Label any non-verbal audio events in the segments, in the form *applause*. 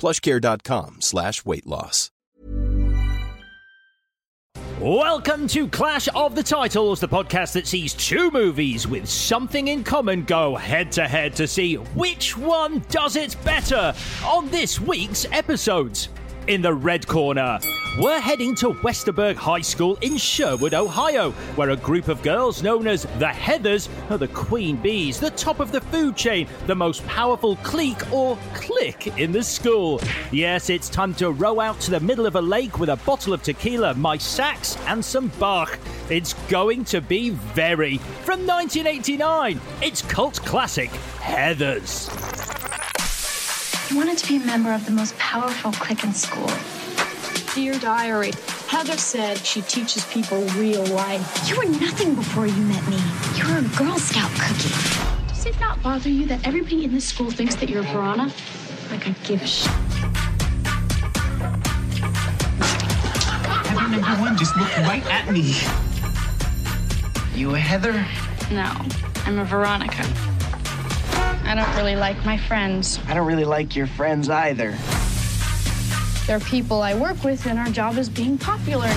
plushcare.com slash weight loss. Welcome to Clash of the Titles, the podcast that sees two movies with something in common go head to head to see which one does it better on this week's episodes. In the red corner, we're heading to Westerberg High School in Sherwood, Ohio, where a group of girls known as the Heathers are the queen bees, the top of the food chain, the most powerful clique or clique in the school. Yes, it's time to row out to the middle of a lake with a bottle of tequila, my sax, and some Bach. It's going to be very. From 1989, it's cult classic Heathers. I wanted to be a member of the most powerful clique in school. Dear Diary, Heather said she teaches people real life. You were nothing before you met me. You were a Girl Scout cookie. Does it not bother you that everybody in this school thinks that you're a Verona? Like I give a shit. Heather number one just looked right at me. You a Heather? No, I'm a Veronica. I don't really like my friends. I don't really like your friends either. They're people I work with, and our job is being popular.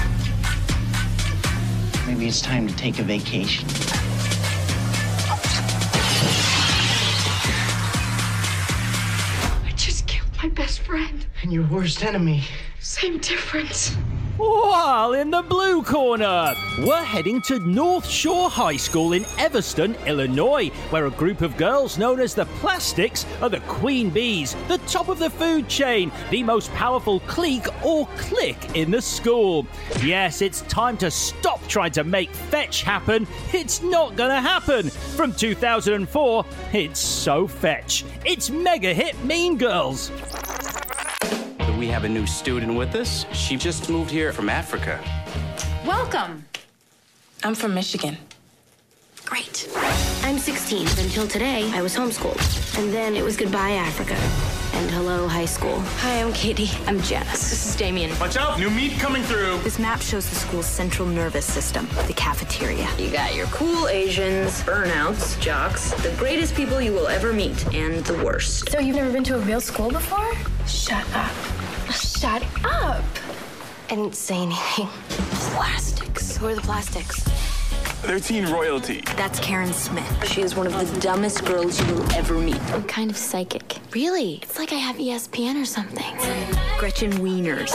Maybe it's time to take a vacation. I just killed my best friend. And your worst enemy. Same difference. While in the blue corner, we're heading to North Shore High School in Evanston, Illinois, where a group of girls known as the Plastics are the queen bees, the top of the food chain, the most powerful clique or clique in the school. Yes, it's time to stop trying to make fetch happen. It's not gonna happen. From 2004, it's so fetch. It's mega hit Mean Girls. We have a new student with us. She just moved here from Africa. Welcome. I'm from Michigan. Great. I'm 16. Until today, I was homeschooled. And then it was goodbye, Africa. And hello, high school. Hi, I'm Katie. I'm Jess. This is Damian. Watch out, new meat coming through. This map shows the school's central nervous system, the cafeteria. You got your cool Asians, burnouts, jocks, the greatest people you will ever meet, and the worst. So you've never been to a real school before? Shut up. Shut up. I didn't say anything. Plastics. Who are the plastics? They're teen royalty. That's Karen Smith. She is one of the dumbest girls you will ever meet. I'm kind of psychic. Really? It's like I have ESPN or something. Gretchen Wieners.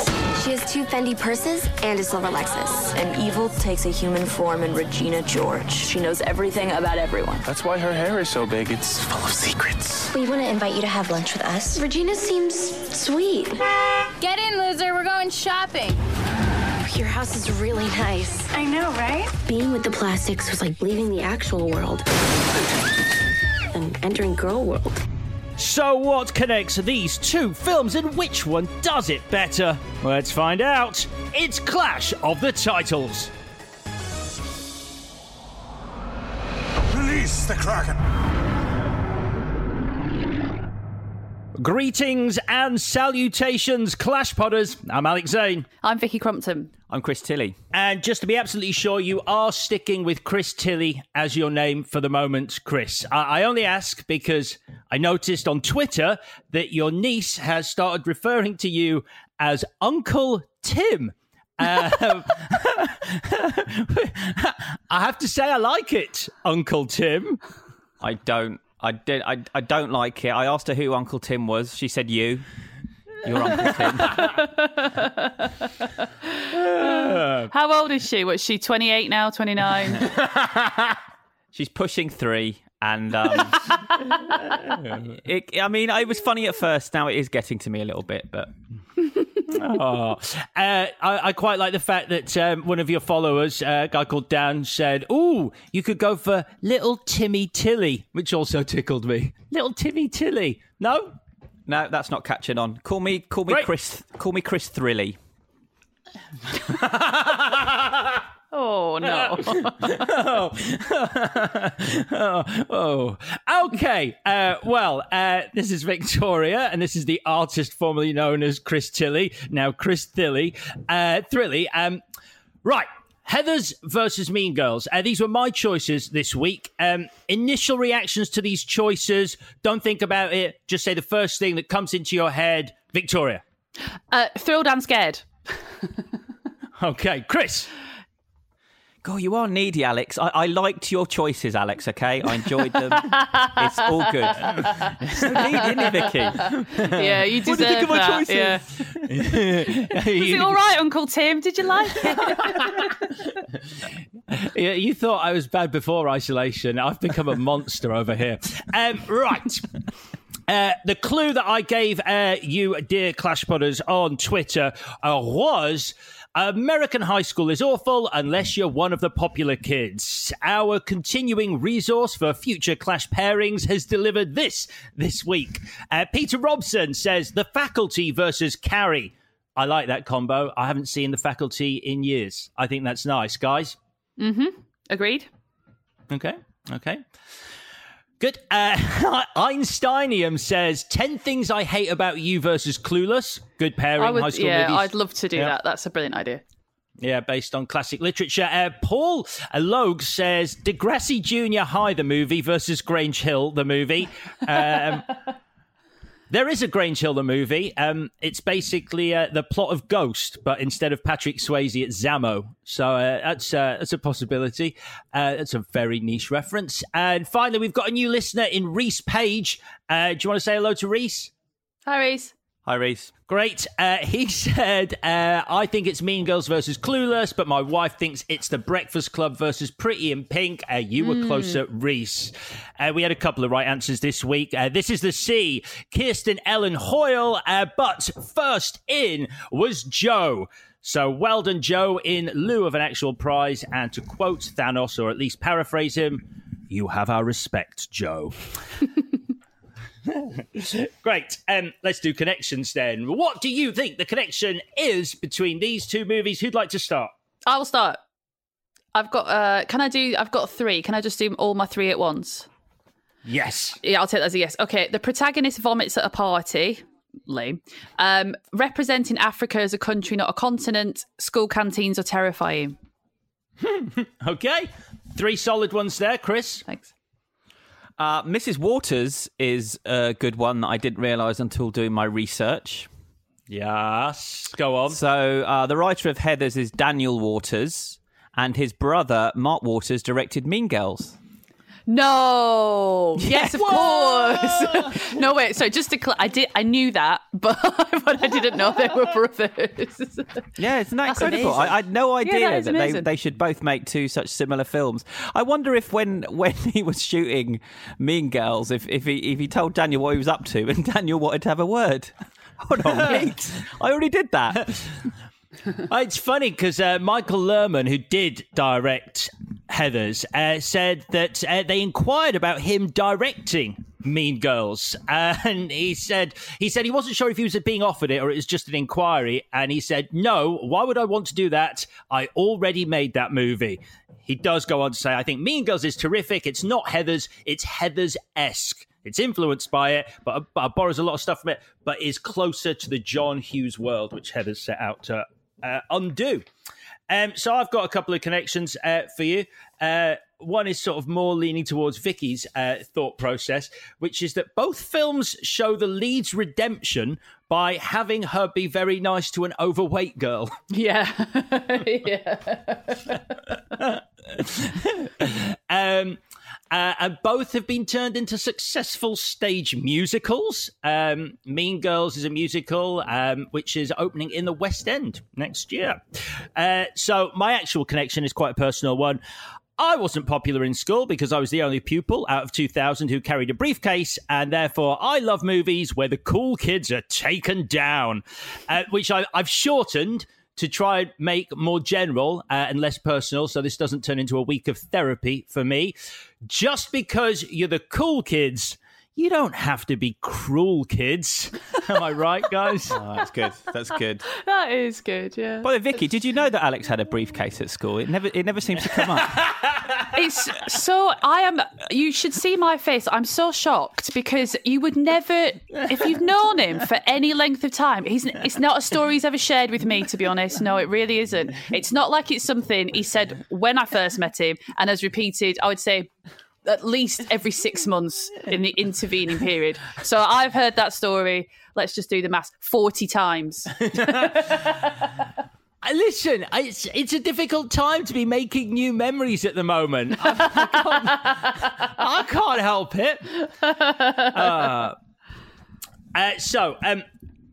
She has two Fendi purses and a silver Lexus. And evil takes a human form in Regina George. She knows everything about everyone. That's why her hair is so big. It's full of secrets. We want to invite you to have lunch with us. Regina seems sweet. Get in, loser. We're going shopping. Your house is really nice. I know, right? Being with the plastics was like leaving the actual world and entering girl world. So, what connects these two films and which one does it better? Let's find out. It's Clash of the Titles. Release the Kraken! Greetings and salutations, Clash Podders. I'm Alex Zane. I'm Vicky Crompton. I'm Chris Tilly. And just to be absolutely sure, you are sticking with Chris Tilly as your name for the moment, Chris. I, I only ask because I noticed on Twitter that your niece has started referring to you as Uncle Tim. *laughs* Um, *laughs* I have to say, I like it, Uncle Tim. I don't. I did. I, I don't like it. I asked her who Uncle Tim was. She said you. Your Uncle Tim. How old is she? What, she 28 now, 29? *laughs* She's pushing three. And um, it, I mean, it was funny at first. Now it is getting to me a little bit, but *laughs* oh. uh, I, I, quite like the fact that um, one of your followers, uh, a guy called Dan, said, "Ooh, you could go for Little Timmy Tilly," which also tickled me. Little Timmy Tilly. No, no, that's not catching on. Call me, call me Chris. Call me Chris Thrilly. Oh no! *laughs* oh. oh, okay. Uh, well, uh, this is Victoria, and this is the artist formerly known as Chris Tilly, now Chris Thilly, uh, Thrilly. Um, right. Heathers versus Mean Girls. Uh, these were my choices this week. Um, initial reactions to these choices. Don't think about it. Just say the first thing that comes into your head. Victoria. Uh, thrilled and scared. *laughs* okay, Chris. God, you are needy, Alex. I, I, liked your choices, Alex. Okay, I enjoyed them. *laughs* it's all good. so needy, isn't it, Vicky? Yeah, you deserve what did you think of my that. choices? Yeah. *laughs* Was it all right, Uncle Tim? Did you like it? *laughs* yeah, you thought I was bad before isolation. I've become a monster over here. Um, right. Uh, the clue that I gave uh, you, dear Clash Podders, on Twitter uh, was American high school is awful unless you're one of the popular kids. Our continuing resource for future Clash pairings has delivered this this week. Uh, Peter Robson says The Faculty versus Carrie. I like that combo. I haven't seen The Faculty in years. I think that's nice, guys. Mm hmm. Agreed. Okay. Okay. Good. Uh, *laughs* Einsteinium says 10 things I hate about you versus Clueless. Good pairing, would, high school yeah, movies. I'd love to do yeah. that. That's a brilliant idea. Yeah, based on classic literature. Uh, Paul Logue says Degrassi Junior High, the movie, versus Grange Hill, the movie. *laughs* Um, there is a Grange Hill the movie. Um, it's basically uh, the plot of Ghost, but instead of Patrick Swayze, it's Zamo. So uh, that's uh, that's a possibility. Uh, that's a very niche reference. And finally, we've got a new listener in Reese Page. Uh, do you want to say hello to Reese? Hi, Reese. Hi, Reese. Great. Uh, he *laughs* said, uh, I think it's Mean Girls versus Clueless, but my wife thinks it's The Breakfast Club versus Pretty in Pink. Uh, you were mm. closer, Reese. Uh, we had a couple of right answers this week. Uh, this is the C, Kirsten Ellen Hoyle. Uh, but first in was Joe. So well done, Joe, in lieu of an actual prize. And to quote Thanos, or at least paraphrase him, you have our respect, Joe. *laughs* Great. Um, let's do connections then. What do you think the connection is between these two movies? Who'd like to start? I will start. I've got. Uh, can I do? I've got three. Can I just do all my three at once? Yes. Yeah, I'll take that as a yes. Okay. The protagonist vomits at a party. Lame. Um, representing Africa as a country, not a continent. School canteens are terrifying. *laughs* okay. Three solid ones there, Chris. Thanks. Uh, Mrs. Waters is a good one that I didn't realise until doing my research. Yes, go on. So, uh, the writer of Heathers is Daniel Waters, and his brother, Mark Waters, directed Mean Girls. No. *laughs* Yes, of course. *laughs* no, wait. So just to cl- I did, I knew that, but, *laughs* but I didn't know they were brothers. yeah, isn't that That's incredible? I, I, had no idea yeah, that, that they, they should both make two such similar films. I wonder if when when he was shooting Mean Girls, if if he if he told Daniel what he was up to, and Daniel wanted to have a word. Hold on, wait. I already did that. it's funny because uh, Michael Lehmann, who did direct Heathers, uh, said that uh, they inquired about him directing Mean Girls, *laughs* and he said he said he wasn't sure if he was being offered it or it was just an inquiry, and he said, "No, why would I want to do that? I already made that movie." He does go on to say, "I think Mean Girls is terrific. It's not Heathers. It's Heathers esque." It's influenced by it, but, but borrows a lot of stuff from it, but is closer to the John Hughes world, which Heather's set out to uh, undo. Um, so I've got a couple of connections uh, for you. Uh, one is sort of more leaning towards Vicky's uh, thought process, which is that both films show the lead's redemption by having her be very nice to an overweight girl. *laughs* Yeah. *laughs* yeah. *laughs* um, uh, and both have been turned into successful stage musicals. Um, mean Girls is a musical um, which is opening in the West End next year. Uh, so, my actual connection is quite a personal one. I wasn't popular in school because I was the only pupil out of 2,000 who carried a briefcase, and therefore I love movies where the cool kids are taken down, uh, which I, I've shortened to try and make more general uh, and less personal so this doesn't turn into a week of therapy for me. Just because you're the cool kids you don't have to be cruel, kids. *laughs* Am I right, guys? *laughs* oh, that's good. That's good. that is good. Yeah. By the way, Vicky, did you know that Alex had a briefcase at school? It never, it never seems to come up. *laughs* it's so. I am. You should see my face. I'm so shocked because you would never, if you've known him for any length of time, he's. It's not a story he's ever shared with me. To be honest, no, it really isn't. It's not like it's something he said when I first met him and has repeated. I would say at least every six months in the intervening period. So I've heard that story. Let's just do the math. Forty times. *laughs* Listen, it's it's a difficult time to be making new memories at the moment. I, I, can't, *laughs* I can't, help it. Uh, uh, so, um,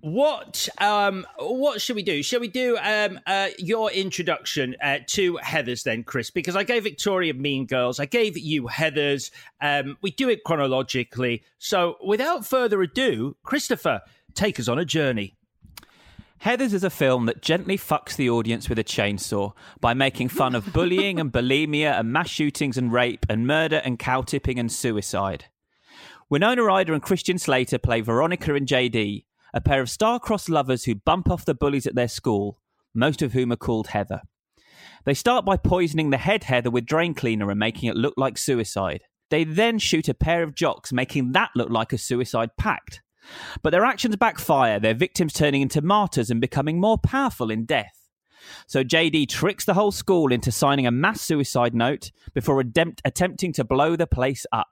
what um what should we do? Shall we do um uh your introduction uh, to Heather's then, Chris? Because I gave Victoria Mean Girls, I gave you Heather's. Um, we do it chronologically. So without further ado, Christopher, take us on a journey. Heathers is a film that gently fucks the audience with a chainsaw by making fun of bullying and bulimia and mass shootings and rape and murder and cow tipping and suicide. Winona Ryder and Christian Slater play Veronica and JD, a pair of star-crossed lovers who bump off the bullies at their school, most of whom are called Heather. They start by poisoning the head Heather with drain cleaner and making it look like suicide. They then shoot a pair of jocks, making that look like a suicide pact. But their actions backfire, their victims turning into martyrs and becoming more powerful in death. So JD tricks the whole school into signing a mass suicide note before attempt- attempting to blow the place up.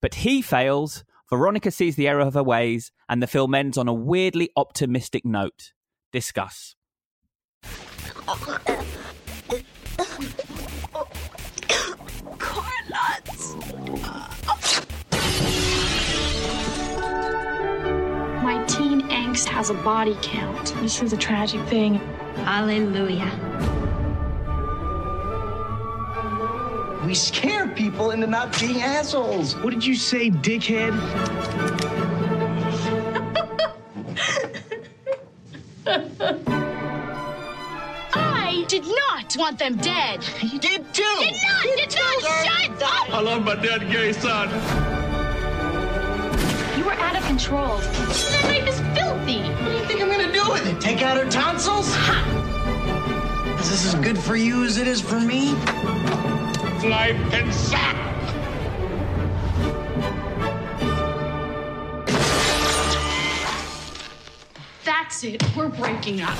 But he fails, Veronica sees the error of her ways, and the film ends on a weirdly optimistic note. Discuss. Corn teen has a body count. This is a tragic thing. Hallelujah. We scare people into not being assholes. What did you say, dickhead? I did not want them dead. You did too. Did not. Did, not. Shut up. I love my dead gay son. You were out of control. That knife is filthy. What do you think I'm gonna do with it? Take out her tonsils? Ha! Is this as good for you as it is for me? Life can suck. That's it. We're breaking up.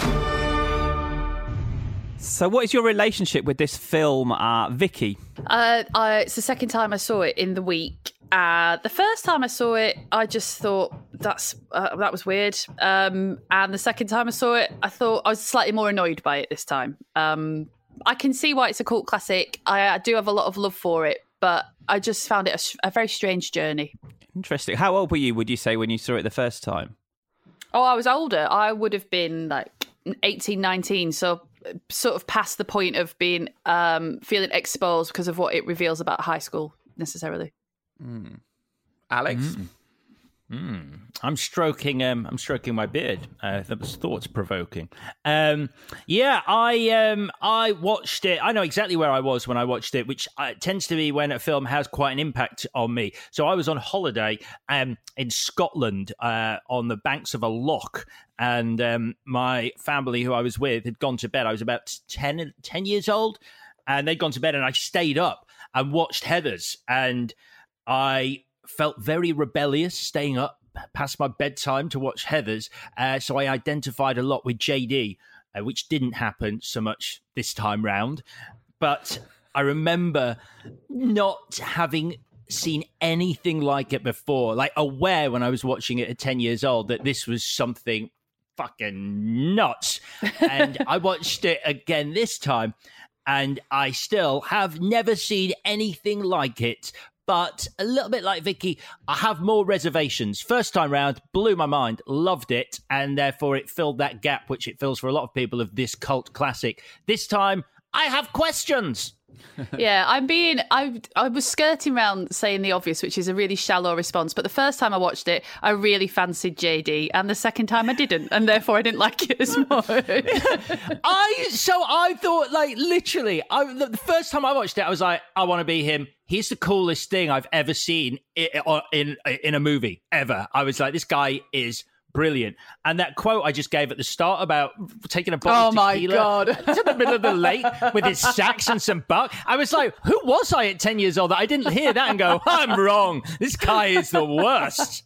So, what is your relationship with this film, uh, Vicky? Uh, I, it's the second time I saw it in the week. Uh, the first time I saw it, I just thought that's uh, that was weird. Um, and the second time I saw it, I thought I was slightly more annoyed by it this time. Um, I can see why it's a cult classic. I, I, do have a lot of love for it, but I just found it a, a very strange journey. Interesting. How old were you? Would you say when you saw it the first time? Oh, I was older. I would have been like 18, 19. So sort of past the point of being um, feeling exposed because of what it reveals about high school necessarily. Mm. Alex, mm. Mm. I'm stroking. Um, I'm stroking my beard. Uh, that was thoughts provoking. Um, yeah, I um, I watched it. I know exactly where I was when I watched it, which uh, tends to be when a film has quite an impact on me. So I was on holiday um, in Scotland uh, on the banks of a loch, and um, my family, who I was with, had gone to bed. I was about 10, 10 years old, and they'd gone to bed, and I stayed up and watched Heather's, and I felt very rebellious staying up past my bedtime to watch Heathers. Uh, so I identified a lot with JD, uh, which didn't happen so much this time round. But I remember not having seen anything like it before, like aware when I was watching it at 10 years old that this was something fucking nuts. *laughs* and I watched it again this time, and I still have never seen anything like it. But a little bit like Vicky, I have more reservations. First time round, blew my mind, loved it, and therefore it filled that gap which it fills for a lot of people of this cult classic. This time, I have questions. *laughs* yeah, I'm being I I was skirting around saying the obvious, which is a really shallow response. But the first time I watched it, I really fancied JD, and the second time I didn't, and therefore I didn't like it as *laughs* much. I so I thought like literally, I the first time I watched it, I was like, I want to be him. He's the coolest thing I've ever seen in, in in a movie ever. I was like, this guy is brilliant. And that quote I just gave at the start about taking a bottle oh of my tequila god *laughs* to the middle of the lake with his sax and some Bach. I was like, who was I at ten years old that I didn't hear that and go, I'm wrong. This guy is the worst.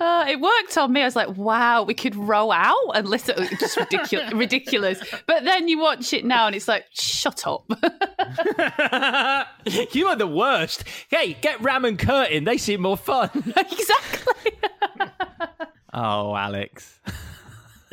Uh, it worked on me. I was like, wow, we could row out and listen. Just ridiculous, *laughs* ridiculous. But then you watch it now and it's like, shut up. *laughs* you are the worst. Hey, get Ram and Curtin. They seem more fun. exactly. Oh, Alex. *laughs*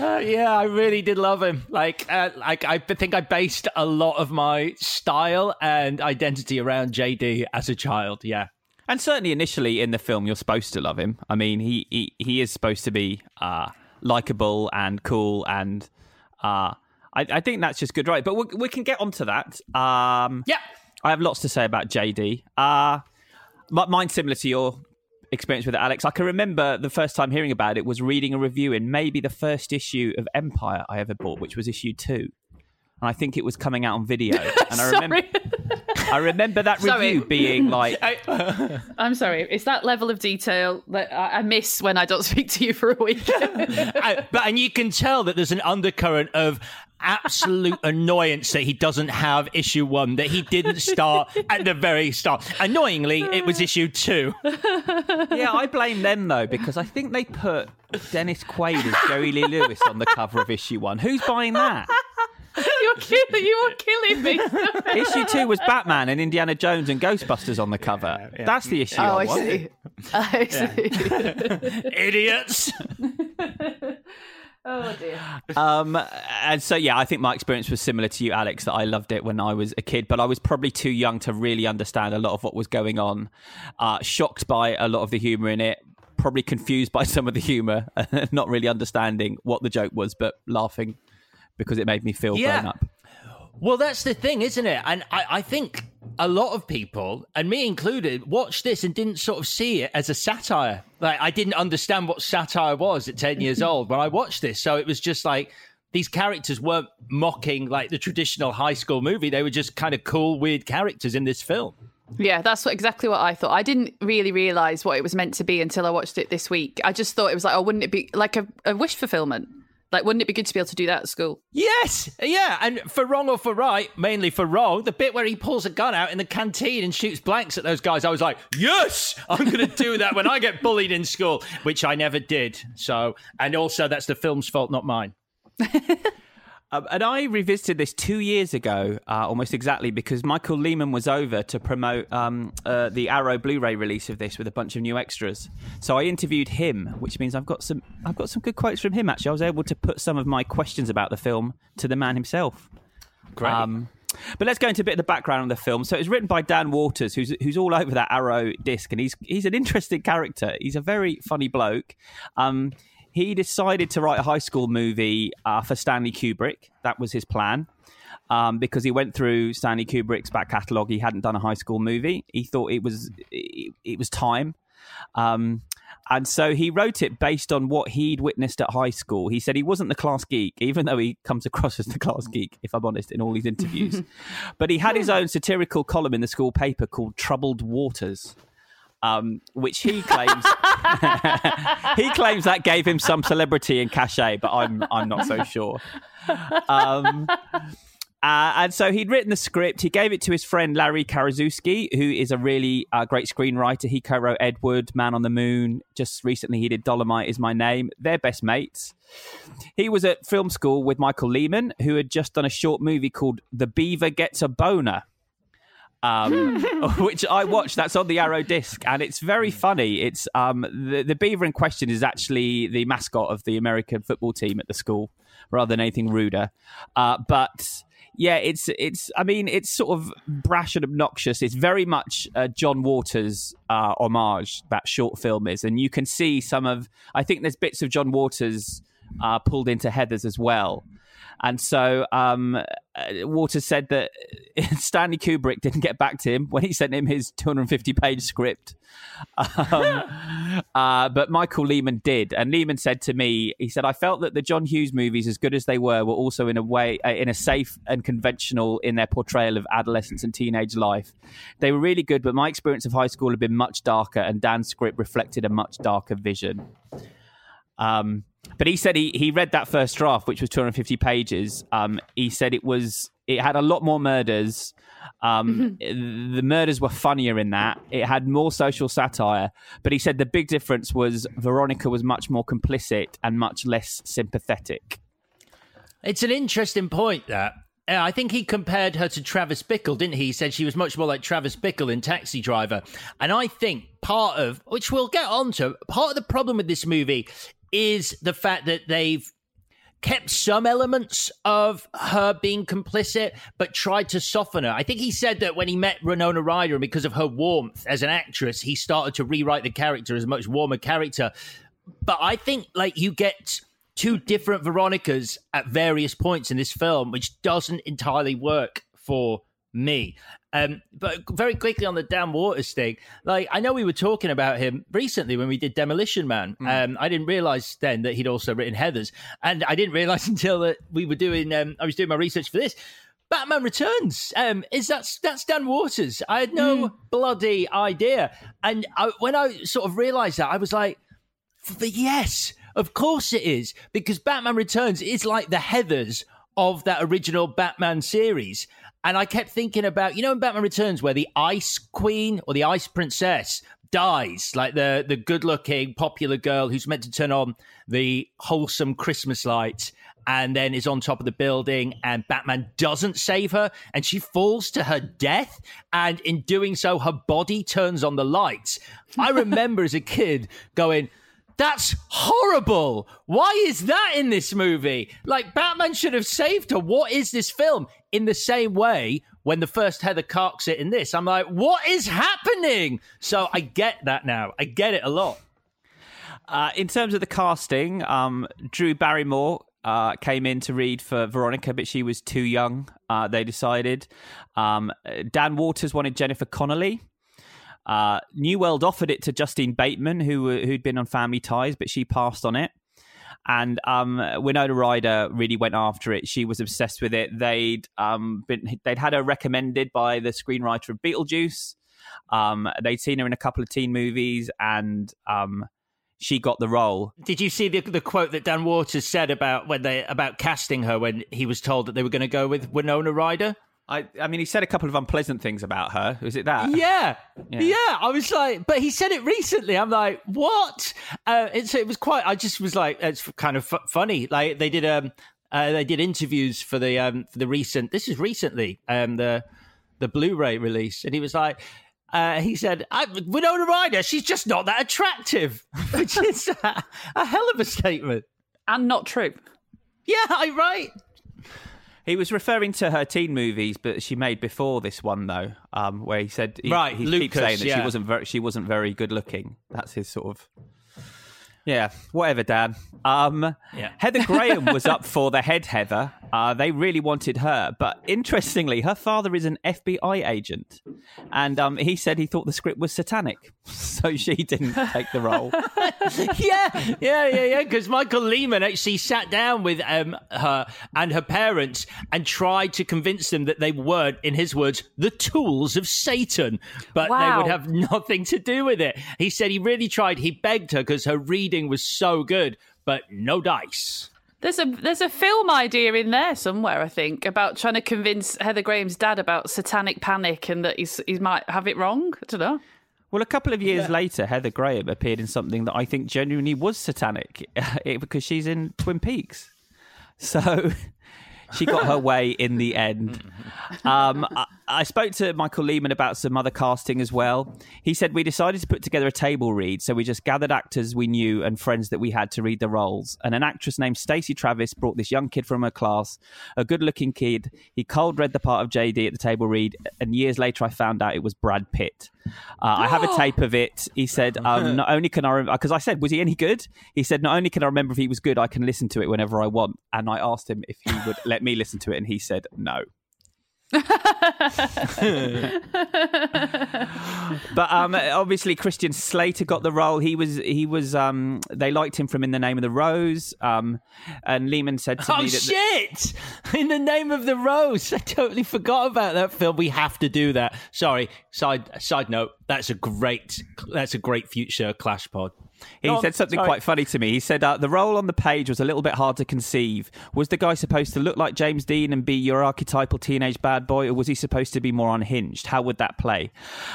uh, yeah, I really did love him. Like, uh, like I think I based a lot of my style and identity around JD as a child. Yeah, and certainly initially in the film, you're supposed to love him. I mean, he he, he is supposed to be uh, likable and cool, and uh, I, I think that's just good, right? But we, we can get onto that. Um, yeah, I have lots to say about JD. Uh, mine's similar to your experience with it, Alex. I can remember the first time hearing about it was reading a review in maybe the first issue of Empire I ever bought, which was issue two. And I think it was coming out on video. *laughs* And I remember I remember that Sorry. review being like *laughs* I, am sorry. It's that level of detail that I, I miss when I don't *laughs* speak to you for a week. I, but and you can tell that there's an undercurrent of absolute annoyance that he doesn't have issue one, that he didn't start at the very start. Annoyingly, it was issue two. yeah, I blame them though because I think they put Dennis Quaid as Jerry Lee Lewis on the cover of issue one. Who's buying that? You're killing. You are killing me. issue two was Batman and Indiana Jones and Ghostbusters on the cover. Yeah, yeah. That's the issue. Oh, I, I see. *laughs* I see. Idiots. *laughs* Oh dear. Um, and so yeah, I think my experience was similar to you, Alex. That I loved it when I was a kid, but I was probably too young to really understand a lot of what was going on. Uh, shocked by a lot of the humour in it, probably confused by *laughs* some of the humour, *laughs* not really understanding what the joke was, but laughing because it made me feel yeah. grown up. Well, that's the thing, isn't it? And I, I, think a lot of people, and me included, watched this and didn't sort of see it as a satire. Like, I didn't understand what satire was at 10 years old when I watched this. So it was just like, these characters weren't mocking like the traditional high school movie. They were just kind of cool, weird characters in this film. Yeah, that's what, exactly what I thought. I didn't really realize what it was meant to be until I watched it this week. I just thought it was like, oh, wouldn't it be like a, a wish fulfillment? Like, wouldn't it be good to be able to do that at school? Yes, yeah. And for wrong or for right, mainly for wrong, the bit where he pulls a gun out in the canteen and shoots blanks at those guys, I was like, yes, I'm going to do that when I get bullied in school, which I never did. So, and also that's the film's fault, not mine. *laughs* Um, and I revisited this two years ago, uh, almost exactly, because Michael Lehmann was over to promote um, uh, the Arrow Blu-ray release of this with a bunch of new extras. So I interviewed him, which means I've got some I've got some good quotes from him. Actually, I was able to put some of my questions about the film to the man himself. Great. Um, but let's go into a bit of the background of the film. So it's written by Dan Waters, who's who's all over that Arrow disc, and he's he's an interesting character. He's a very funny bloke. Um, he decided to write a high school movie uh, for Stanley Kubrick. That was his plan. Um, because he went through Stanley Kubrick's back catalogue, he hadn't done a high school movie. He thought it was it, it was time, um, and so he wrote it based on what he'd witnessed at high school. He said he wasn't the class geek, even though he comes across as the class geek, if I'm honest, in all these *laughs* interviews. but he had his own satirical column in the school paper called "Troubled Waters." Um, which he claims *laughs* he claims that gave him some celebrity and cachet, but I'm I'm not so sure. Um, Uh, and so he'd written the script. He gave it to his friend Larry Karaszewski, who is a really uh, great screenwriter. He co-wrote Ed Wood, Man on the Moon. Just recently, he did Dolomite Is My Name. They're best mates. He was at film school with Michael Lehmann, who had just done a short movie called The Beaver Gets a Boner. Um, *laughs* *laughs* which I watched. That's on the Arrow disc, and it's very funny. It's um, the the beaver in question is actually the mascot of the American football team at the school, rather than anything ruder. Uh, but yeah, it's it's. I mean, it's sort of brash and obnoxious. It's very much uh, John Waters' uh, homage that short film is, and you can see some of. I think there's bits of John Waters uh, pulled into Heathers as well. And so um, uh, Waters said that *laughs* Stanley Kubrick didn't get back to him when he sent him his 250 page script. Um, *laughs* uh, but Michael Lehmann did. And Lehmann said to me, he said, I felt that the John Hughes movies, as good as they were, were also in a way, uh, in a safe and conventional in their portrayal of adolescence and teenage life. They were really good, but my experience of high school had been much darker, and Dan's script reflected a much darker vision. Um, but he said he, he read that first draft, which was 250 pages. Um, he said it was it had a lot more murders. Um, mm-hmm. the murders were funnier in that. It had more social satire. But he said the big difference was Veronica was much more complicit and much less sympathetic. It's an interesting point that. I think he compared her to Travis Bickle, didn't he? He said she was much more like Travis Bickle in Taxi Driver. And I think part of, which we'll get onto, part of the problem with this movie is the fact that they've kept some elements of her being complicit, but tried to soften her. I think he said that when he met Winona Ryder, because of her warmth as an actress, he started to rewrite the character as a much warmer character. But I think like you get two different Veronicas at various points in this film, which doesn't entirely work for me. Um, but very quickly on the Dan Waters thing, like I know we were talking about him recently when we did Demolition Man. Mm. Um, I didn't realize then that he'd also written Heathers, and I didn't realize *laughs* until that we were doing. Um, I was doing my research for this. Batman Returns um, is that's that's Dan Waters. I had no mm. bloody idea, and I, when I sort of realized that, I was like, "Yes, of course it is," because Batman Returns is like the Heathers of that original Batman series. And I kept thinking about, you know, in Batman Returns, where the Ice Queen or the Ice Princess dies, like the the good looking popular girl who's meant to turn on the wholesome Christmas lights and then is on top of the building and Batman doesn't save her and she falls to her death and in doing so her body turns on the lights. I *laughs* remember as a kid going that's horrible. Why is that in this movie? Like, Batman should have saved her. What is this film? In the same way, when the first Heather carks it in this, I'm like, what is happening? So I get that now. I get it a lot. Uh, in terms of the casting, um, Drew Barrymore uh, came in to read for Veronica, but she was too young. Uh, they decided. Um, Dan Waters wanted Jennifer Connelly. Uh, New World offered it to Justine Bateman, who who'd been on Family Ties, but she passed on it. And um, Winona Ryder really went after it. She was obsessed with it. They'd um, been they'd had her recommended by the screenwriter of Beetlejuice. Um, they'd seen her in a couple of teen movies, and um, she got the role. Did you see the, the quote that Dan Waters said about when they about casting her when he was told that they were going to go with Winona Ryder? I, I mean, he said a couple of unpleasant things about her. Was it that? Yeah, yeah. yeah I was like, but he said it recently. I'm like, what? Uh, it's, it was quite. I just was like, it's kind of f- funny. Like they did, um, uh, they did interviews for the um for the recent. This is recently, um, the the Blu-ray release, and he was like. Uh, he said, I, Winona Ryder, she's just not that attractive, *laughs* which is a, a hell of a statement. And not true. Yeah, I right. He was referring to her teen movies, but she made before this one though, um, where he said he, right. He Lucas, keeps saying that yeah. she wasn't very, she wasn't very good looking. That's his sort of yeah, whatever, Dan. Um, yeah. Heather Graham was up *laughs* for the head Heather. Uh, they really wanted her, but interestingly, her father is an FBI agent, and um, he said he thought the script was satanic, *laughs* so she didn't take the role. *laughs* yeah, yeah, yeah, yeah. Because Michael Lehmann actually sat down with um, her and her parents and tried to convince them that they weren't, in his words, the tools of Satan, but wow. they would have nothing to do with it. He said he really tried. He begged her because her reading was so good, but no dice. There's a there's a film idea in there somewhere, I think, about trying to convince Heather Graham's dad about satanic panic and that he's he might have it wrong. I don't know. Well, a couple of years yeah. later, Heather Graham appeared in something that I think genuinely was satanic *laughs* because she's in Twin Peaks. So *laughs* she got her way in the end. *laughs* Um, I, spoke to Michael Lehmann about some other casting as well. He said we decided to put together a table read, so we just gathered actors we knew and friends that we had to read the roles. And an actress named Stacey Travis brought this young kid from her class, a good-looking kid. He cold read the part of JD at the table read, and years later I found out it was Brad Pitt. Uh, I have a tape of it. He said, *laughs* um, not only can I remember, because I said, was he any good? He said, not only can I remember if he was good, I can listen to it whenever I want. And I asked him if he would *laughs* let me listen to it, and he said no. *laughs* but um, obviously Christian Slater got the role. He was he was um, they liked him from In the Name of the Rose. Um, and Lehmann said to oh, me, "Oh shit! In the Name of the Rose, I totally forgot about that film. We have to do that. Sorry. Side side note. That's a great that's a great future Clash pod. He no, said something sorry. quite funny to me. He said uh, the role on the page was a little bit hard to conceive. Was the guy supposed to look like James Dean and be your archetypal teenage bad boy, or was he supposed to be more unhinged? How would that play?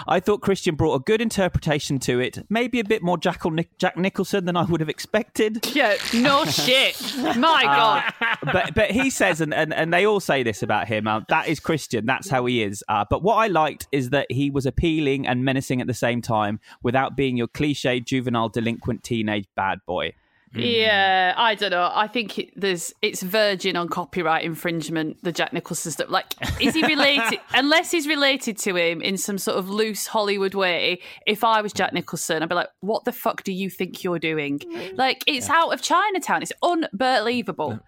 I thought Christian brought a good interpretation to it, maybe a bit more Jack, Jack Nicholson than I would have expected. Yeah, no *laughs* shit. My uh, God. but but he says, and, and, and they all say this about him, uh, that is Christian. That's how he is. Uh, but what I liked is that he was appealing and menacing at the same time without being your cliche juvenile delinquent delinquent teenage bad boy. Yeah, I don't know. I think it, there's it's verging on copyright infringement. The Jack Nicholson stuff. Like, is he related? *laughs* unless he's related to him in some sort of loose Hollywood way. If I was Jack Nicholson, I'd be like, "What the fuck do you think you're doing?" Like, it's yeah. out of Chinatown. It's unbelievable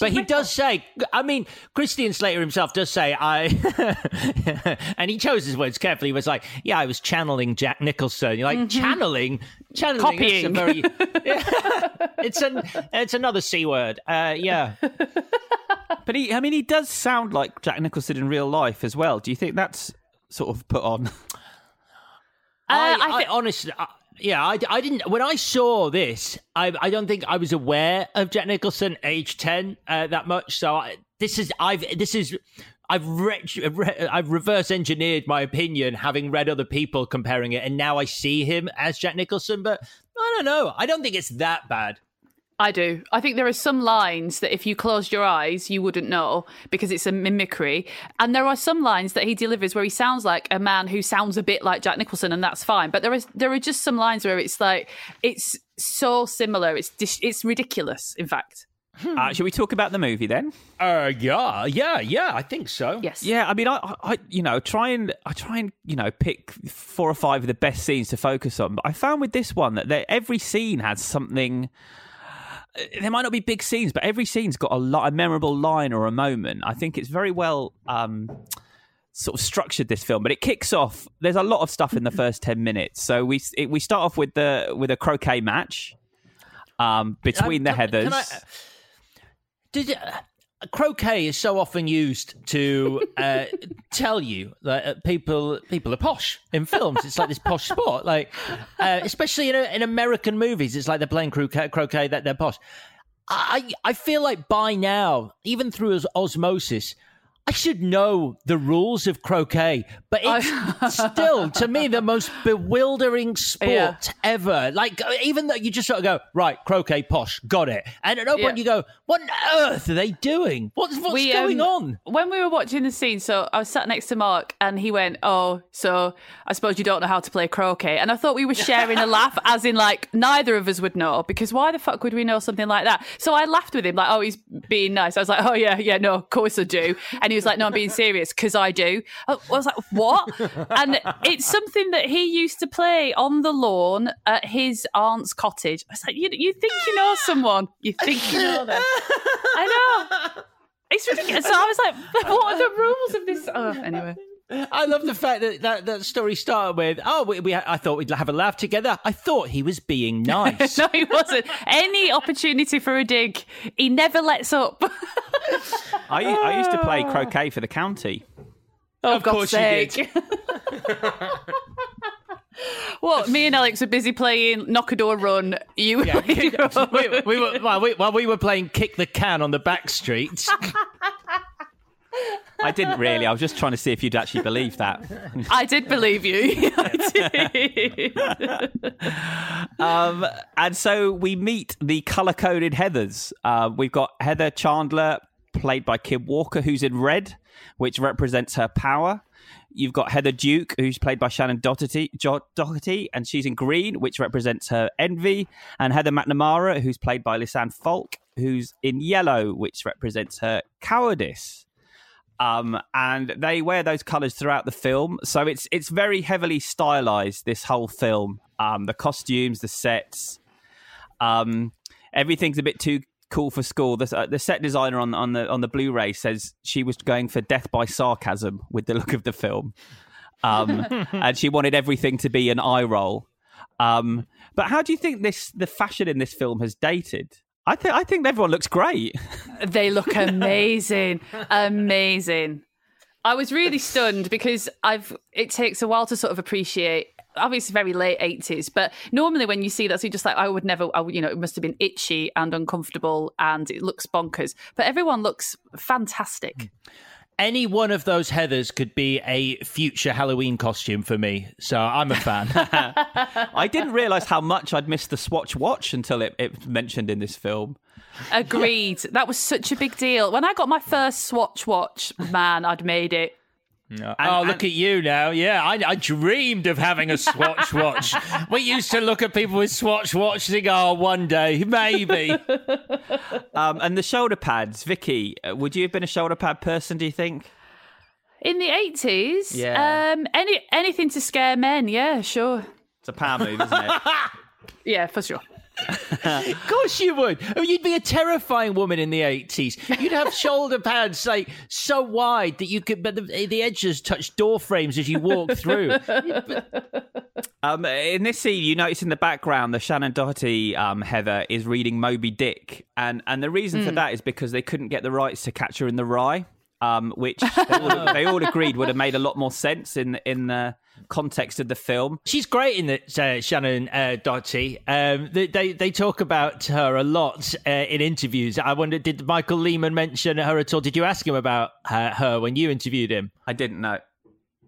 but he does say, I mean, Christian Slater himself does say, I, *laughs* and he chose his words carefully. He was like, yeah, I was channeling Jack Nicholson. You're like, mm-hmm. channeling? Channeling. Copying. Very, *laughs* *laughs* it's, an, it's another C word. Uh, yeah. But he, I mean, he does sound like Jack Nicholson in real life as well. Do you think that's sort of put on? I, uh, I, I honestly, I, yeah, I, I didn't. When I saw this, I, I don't think I was aware of Jack Nicholson age ten uh, that much. So I, this is I've this is I've re- re- I've reverse engineered my opinion, having read other people comparing it, and now I see him as Jack Nicholson. But I don't know. I don't think it's that bad. I do. I think there are some lines that if you closed your eyes, you wouldn't know because it's a mimicry. And there are some lines that he delivers where he sounds like a man who sounds a bit like Jack Nicholson, and that's fine. But there is there are just some lines where it's like it's so similar. It's it's ridiculous. In fact. Hmm. Uh, should we talk about the movie then? Uh, yeah, yeah, yeah. I think so. Yes. Yeah. I mean, I, I, you know, try and I try and you know pick four or five of the best scenes to focus on. But I found with this one that every scene has something there might not be big scenes, but every scene's got a, lot, a memorable line or a moment. I think it's very well um, sort of structured this film. But it kicks off. There's a lot of stuff in the first ten minutes. So we it, we start off with the with a croquet match um, between um, the Heathers. I, did uh, croquet is so often used to uh, tell you that uh, people people are posh in films. It's like this posh sport, like uh, especially in, in American movies. It's like they're playing croquet, croquet that they're posh. I I feel like by now, even through osmosis, I should know the rules of croquet, but it's still, to me, the most bewildering *laughs* sport yeah. ever. Like, even though you just sort of go, right, croquet, posh, got it. And at no point yeah. you go, what on earth are they doing? What's, what's we, going um, on? When we were watching the scene, so I was sat next to Mark and he went, oh, so I suppose you don't know how to play croquet. And I thought we were sharing a laugh, as in, like, neither of us would know, because why the fuck would we know something like that? So I laughed with him, like, oh, he's being nice. I was like, oh, yeah, yeah, no, of course I do. And he he was like, "No, I'm being serious because I do." I was like, "What?" And it's something that he used to play on the lawn at his aunt's cottage. I was like, "You, you think you know someone? You think you know them?" I know. It's ridiculous. So I was like, *laughs* "What are the rules of this?" Oh, anyway. I love the fact that that, that story started with, "Oh, we, we, I thought we'd have a laugh together." I thought he was being *laughs* nice. no, he wasn't. Any opportunity for a dig, he never lets up. *laughs* I, I used to play ah. croquet for the county. Oh, of God's course sake. you did. *laughs* What? Me and Alex were busy playing Knock a Door Run. You yeah, we, we, were while we, while we were playing Kick the Can on the back streets. I didn't really. I was just trying to see if you'd actually believe that. I did believe you. I *laughs* um, and so we meet the color coded Heathers. Uh, we've got Heather Chandler, played by Kim Walker, who's in red, which represents her power. You've got Heather Duke, who's played by Shannen Doherty, Doherty, and she's in green, which represents her envy. And Heather McNamara, who's played by Lisanne Falk, who's in yellow, which represents her cowardice. Um, and they wear those colours throughout the film, so it's it's very heavily stylized. This whole film, um, the costumes, the sets, um, everything's a bit too cool for school. The, uh, the set designer on on the on the Blu-ray says she was going for death by sarcasm with the look of the film, um, *laughs* and she wanted everything to be an eye roll. Um, but how do you think this the fashion in this film has dated? I think I think everyone looks great. *laughs* They look amazing, amazing. I was really stunned because I've. It takes a while to sort of appreciate. Obviously, very late eighties, but normally when you see that, so you're just like, I would never. I, you know, it must have been itchy and uncomfortable, and it looks bonkers. But everyone looks fantastic any one of those heathers could be a future Halloween costume for me. So I'm a fan. *laughs* *laughs* I didn't realize how much I'd missed the Swatch watch until it, it mentioned in this film. Agreed. that was such a big deal. When I got my first Swatch watch, man, I'd made it. No. And, oh, look and, at you now. Yeah, I, I, dreamed of having a Swatch watch. *laughs* we used to look at people with Swatch watches and go, oh, one day, maybe. *laughs* um, and the shoulder pads, Vicky, uh, would you have been a shoulder pad person, do you think? In the 80s? Yeah. Um, any Anything to scare men, yeah, sure. It's a power move, isn't it? *laughs* yeah, for sure of course you would. I mean, you'd be a terrifying woman in the eighties. You'd have *laughs* shoulder pads like so wide that you could, but the, the edges touch door frames as you walk through. *laughs* um, in this scene, you notice in the background the Shannen Doherty um, Heather is reading Moby Dick, and and the reason mm. for hmm. that is because they couldn't get the rights to Catcher in the Rye um, which they all, they all, agreed would have made a lot more sense in in the context of the film. She's great in it, uh, Shannen uh, Doherty. Um, they, they, they talk about her a lot uh, in interviews. I wonder, did Michael Lehmann mention her at all? Did you ask him about her, her when you interviewed him? I didn't know.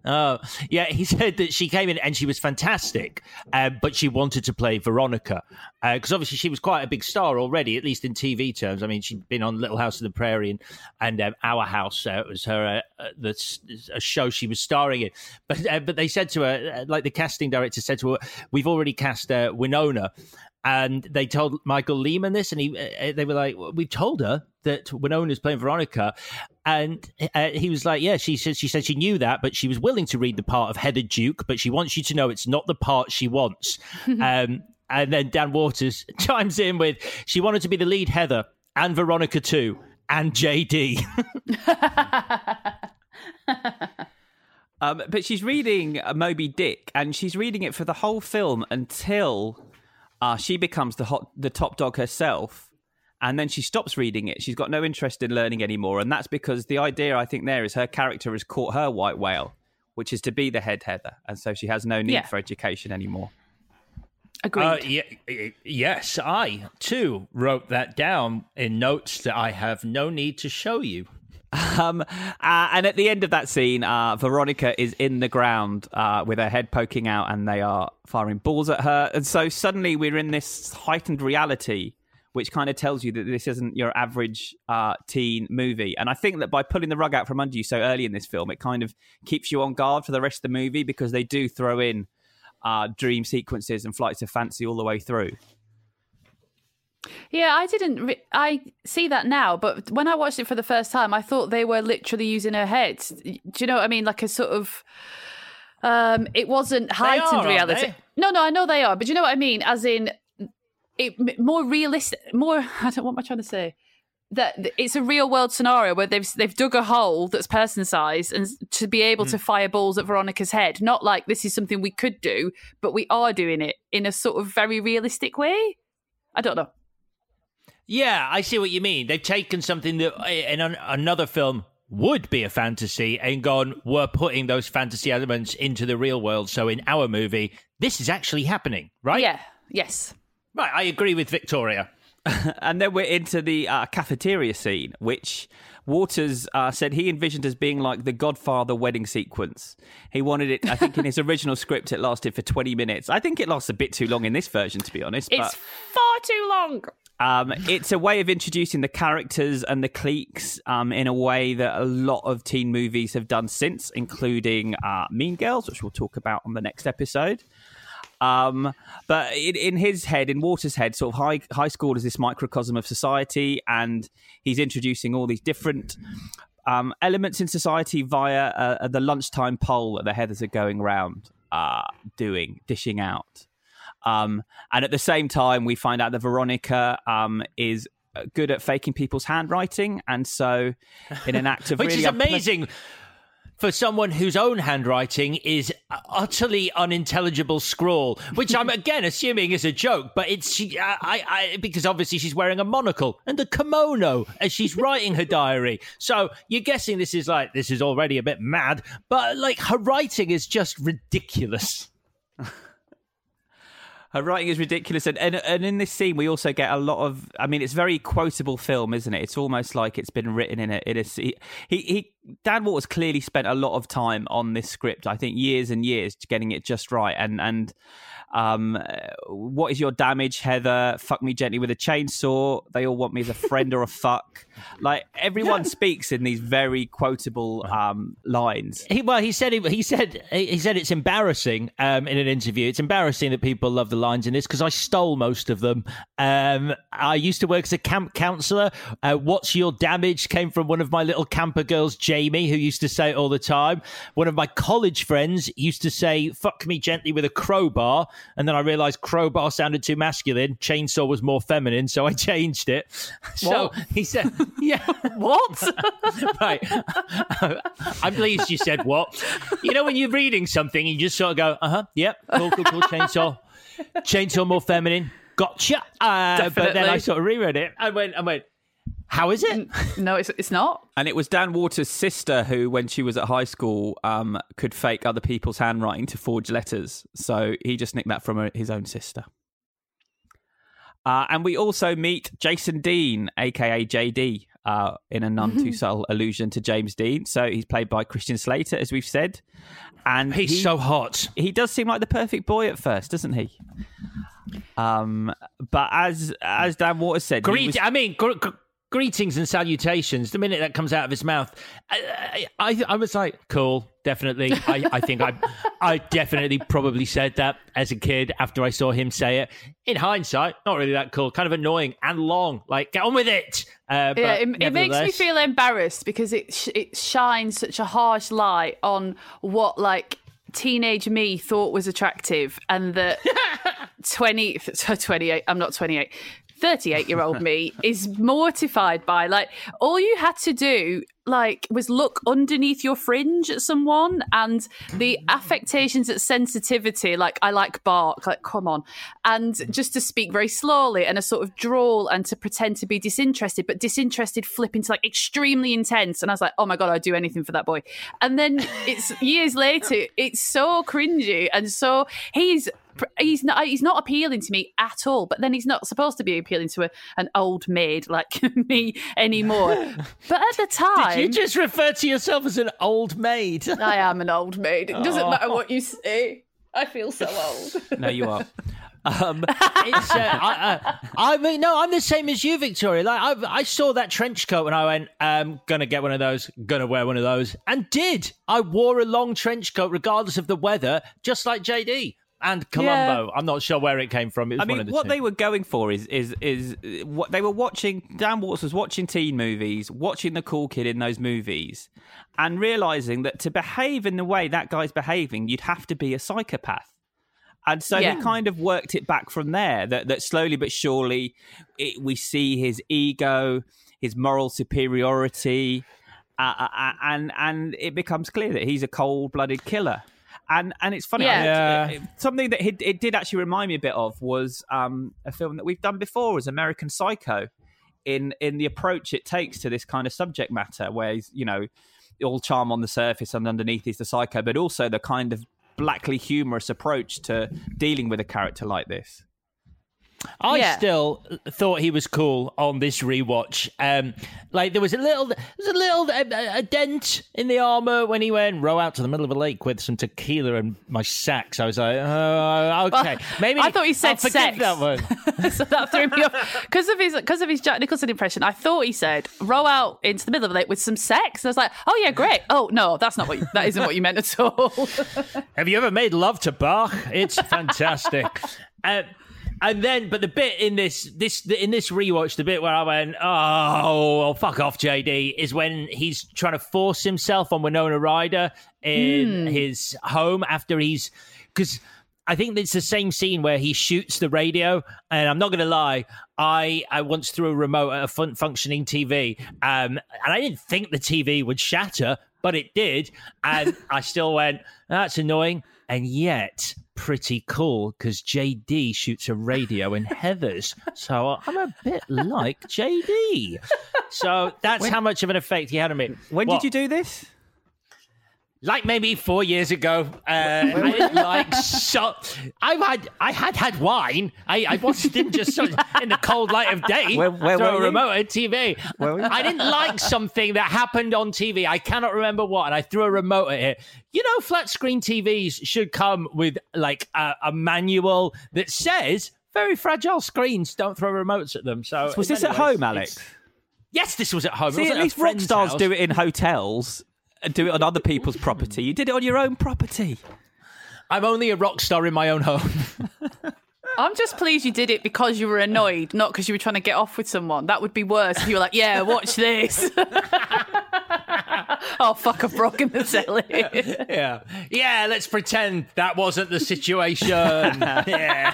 Oh, yeah. He *laughs* said that she came in and she was fantastic, uh, but she wanted to play Veronica because uh, obviously she was quite a big star already, at least in TV terms. I mean, she'd been on Little House on the Prairie and, and um, Our House. Uh, it was her uh, uh the a show she was starring in. But uh, but they said to her, like the casting director said to her, "We've already cast Winona." and they told Michael Lehmann this, and he they were like, "We told her that Winona's playing Veronica," and uh, he was like, "Yeah." She said she said she knew that, but she was willing to read the part of Heather Duke, but she wants you to know it's not the part she wants. *laughs* um, and then Dan Waters *laughs* chimes in with, "She wanted to be the lead Heather and Veronica too, and JD." *laughs* um, but she's reading Moby Dick, and she's reading it for the whole film until uh, she becomes the hot, the top dog herself, and then she stops reading it. She's got no interest in learning anymore, and that's because the idea I think there is her character has caught her white whale, which is to be the head heather, and so she has no need yeah. for education anymore. Agreed. Uh, yeah, yes, I too wrote that down in notes that I have no need to show you. Um, uh, and at the end of that scene, uh, Veronica is in the ground uh, with her head poking out, and they are firing balls at her. And so suddenly we're in this heightened reality, which kind of tells you that this isn't your average uh, teen movie. And I think that by pulling the rug out from under you so early in this film, it kind of keeps you on guard for the rest of the movie because they do throw in uh, dream sequences and flights of fancy all the way through. Yeah, I didn't. Re- I see that now, but when I watched it for the first time, I thought they were literally using her head. Do you know what I mean? Like a sort of. Um, it wasn't heightened are, reality. No, no, I know they are, but you know what I mean? As in, it more realistic. More. *laughs* I don't. What am I trying to say? That it's a real world scenario where they've they've dug a hole that's person sized and to be able mm. to fire balls at Veronica's head. Not like this is something we could do, but we are doing it in a sort of very realistic way. I don't know. Yeah, I see what you mean. They've taken something that in an, another film would be a fantasy and gone, we're putting those fantasy elements into the real world. So in our movie, this is actually happening, right? Yeah. Yes. Right. I agree with Victoria. *laughs* and then we're into the uh, cafeteria scene, which Waters uh, said he envisioned as being like the Godfather wedding sequence. He wanted it, I think, in his *laughs* original script, it lasted for 20 minutes. I think it lasts a bit too long in this version, to be honest. It's far too long. Um, it's a way of introducing the characters and the cliques um, in a way that a lot of teen movies have done since, including uh, Mean Girls, which we'll talk about on the next episode. Um, but in, in, his head, in Waters' head, sort of high high school is this microcosm of society, and he's introducing all these different um, elements in society via uh, the lunchtime poll that the Heathers are going around uh, doing, dishing out. Um, and at the same time, we find out that Veronica um, is good at faking people's handwriting, and so in an act of *laughs* which really is amazing for someone whose own handwriting is utterly unintelligible scrawl, which I'm *laughs* again assuming is a joke, but it's she, I, I, because obviously she's wearing a monocle and a kimono as she's writing her diary. So you're guessing this is like this is already a bit mad, but like her writing is just ridiculous. Her writing is ridiculous and, and and in this scene we also get a lot of i mean it's very quotable film isn't it? It's almost like it's been written in a in a he he dan waters clearly spent a lot of time on this script i think years and years getting it just right and and um, what is your damage, Heather? Fuck me gently with a chainsaw. They all want me as a friend or a fuck. Like everyone speaks in these very quotable um, lines. He, well, he said he, he said he said it's embarrassing um, in an interview. It's embarrassing that people love the lines in this because I stole most of them. Um, I used to work as a camp counselor. Uh, What's your damage came from one of my little camper girls, Jamie, who used to say it all the time. One of my college friends used to say "fuck me gently with a crowbar." And then I realised crowbar sounded too masculine, chainsaw was more feminine, so I *laughs* changed it. *laughs* So he said, *laughs* "Yeah, what?" right. I'm pleased you said what. You know when you're reading something, you just sort of go, "Uh huh, yep, cool, cool, cool, chainsaw, chainsaw more feminine." Gotcha. Uh, but then I sort of reread it. I went, I went, how is it? No, it's it's not. And it was Dan Waters' sister who, when she was at high school, um, could fake other people's handwriting to forge letters. So he just nicked that from his own sister. Uh, and we also meet Jason Dean, aka JD, uh, in a none too *laughs* subtle allusion to James Dean. So he's played by Christian Slater, as we've said, and he's he, so hot. He does seem like the perfect boy at first, doesn't he? Um, but as as Dan Waters said, Greet, was... I mean. Gr- gr- greetings and salutations. The minute that comes out of his mouth, I, I, I was like, cool, definitely. I, I think I, *laughs* I definitely probably said that as a kid after I saw him say it. In hindsight, not really that cool, kind of annoying and long. Like, get on with it. Uh, yeah, it, it, makes me feel embarrassed because it sh- it shines such a harsh light on what like teenage me thought was attractive and that *laughs* 20 28 i'm not 28 38 year old me is mortified by. Like, all you had to do, like, was look underneath your fringe at someone and the affectations at sensitivity, like, I like bark, like, come on. And just to speak very slowly and a sort of drawl and to pretend to be disinterested, but disinterested flip into like extremely intense. And I was like, oh my God, I'd do anything for that boy. And then it's years later, it's so cringy and so he's he's not he's not appealing to me at all. But then he's not supposed to be appealing to a, an old maid like *laughs* me anymore. *laughs* But at the time, did you just refer to yourself as an old maid? *laughs* I am an old maid. It doesn't oh. matter what you say. I feel so old. no, you are. Um, it's, uh, I, uh, I, mean, no, I'm the same as you, Victoria. Like, I, I saw that trench coat and I went, I'm gonna get one of those, gonna wear one of those, and did. I wore a long trench coat regardless of the weather, just like JD and Columbo. Yeah. I'm not sure where it came from. It I mean, the what two. they were going for is is is what they were watching. Dan Waters was watching teen movies, watching the cool kid in those movies, and realizing that to behave in the way that guy's behaving, you'd have to be a psychopath. And so yeah. he kind of worked it back from there. That that slowly but surely, it, we see his ego, his moral superiority, uh, uh, uh and and it becomes clear that he's a cold blooded killer and and it's funny. Yeah. yeah. something that it, it, did actually remind me a bit of was um, a film that we've done before, was American Psycho, in in the approach it takes to this kind of subject matter, where you know all charm on the surface and underneath is the psycho, but also the kind of blackly humorous approach to dealing with a character like this. I Yeah. still thought he was cool on this rewatch. Um, like there was a little, there was a little a, a dent in the armor when he went row out to the middle of a lake with some tequila and my sacks. I was like, oh, okay, maybe I thought he said I'll sex. that one. *laughs* so that threw me off because of his because of his Jack Nicholson impression. I thought he said row out into the middle of the lake with some sex. And I was like, oh yeah, great. Oh no, that's not what you, that isn't what you meant at all. *laughs* Have you ever made love to Bach? It's fantastic. *laughs* uh, and then, but the bit in this this in this rewatch, the bit where I went, oh, well, fuck off, JD, is when he's trying to force himself on Winona Ryder in Hmm. his home after he's because. I think it's the same scene where he shoots the radio, and I'm not going to lie. I I once threw a remote at a fun- functioning TV, um, and I didn't think the TV would shatter, but it did, and I still went, "That's annoying," and yet pretty cool because JD shoots a radio in *laughs* Heather's, so I'm a bit like JD. So that's how much of an effect he had on me. When What? did you do this? Like maybe four years ago. Uh, I didn't like so. I had I had had wine. I, I wasn't didn't just of in the cold light of day Where- where a remote at TV. I didn't like something that happened on TV. I cannot remember what, and I threw a remote at it. You know, flat screen TVs should come with like a, a manual that says very fragile screens. Don't throw remotes at them. So, Was this at ways, home, Alex? Yes, this was at home. See, at least rock stars house. do it in hotels do it on other people's property. You did it on your own property. I'm only a rock star in my own home. *laughs* I'm just pleased you did it because you were annoyed, not because you were trying to get off with someone. That would be worse if you were like, "Yeah, watch this." *laughs* oh fuck! I've broken the telly. *laughs* yeah. Yeah, let's pretend that wasn't the situation. yeah.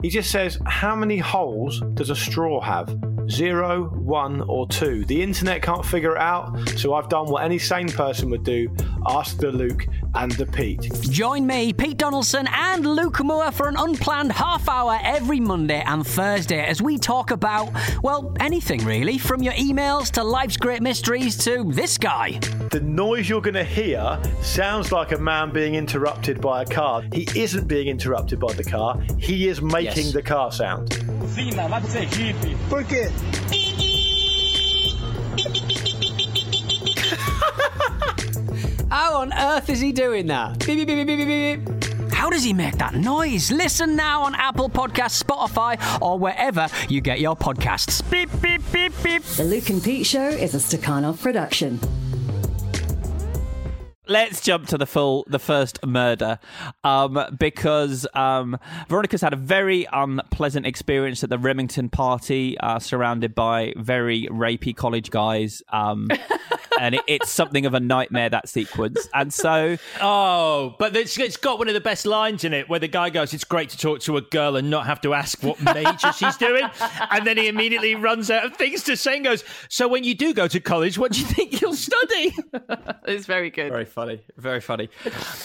He just says, How many holes does a straw have? Zero, one, or two? The internet can't figure it out, so I've done what any sane person would do ask the Luke and the Pete. Join me, Pete Donaldson, and Luke Moore for an unplanned half hour every Monday and Thursday as we talk about, well, anything really, from your emails to life's great mysteries to this guy. The noise you're going to hear sounds like a man being interrupted by a car. He isn't being interrupted by the car, he is making Yes. the car sound. Por quê? How on earth is he doing that? Beep, beep, beep, beep, beep, beep, beep. How does he make that noise? Listen now on Apple Podcasts, Spotify, or wherever you get your podcasts. Beep, beep, beep, beep. The Luke and Pete Show is a Stakhanov production. Let's jump to the full, the first murder, um, because um, Veronica's had a very unpleasant experience at the Remington party, uh, surrounded by very rapey college guys, um, *laughs* and it, it's something of a nightmare that sequence. And so, Oh, but it's, it's got one of the best lines in it where the guy goes, It's great to talk to a girl and not have to ask what major she's doing. And then he immediately runs out of things to say and goes, So when you do go to college, what do you think you'll study? *laughs* It's very good. Very funny, very funny.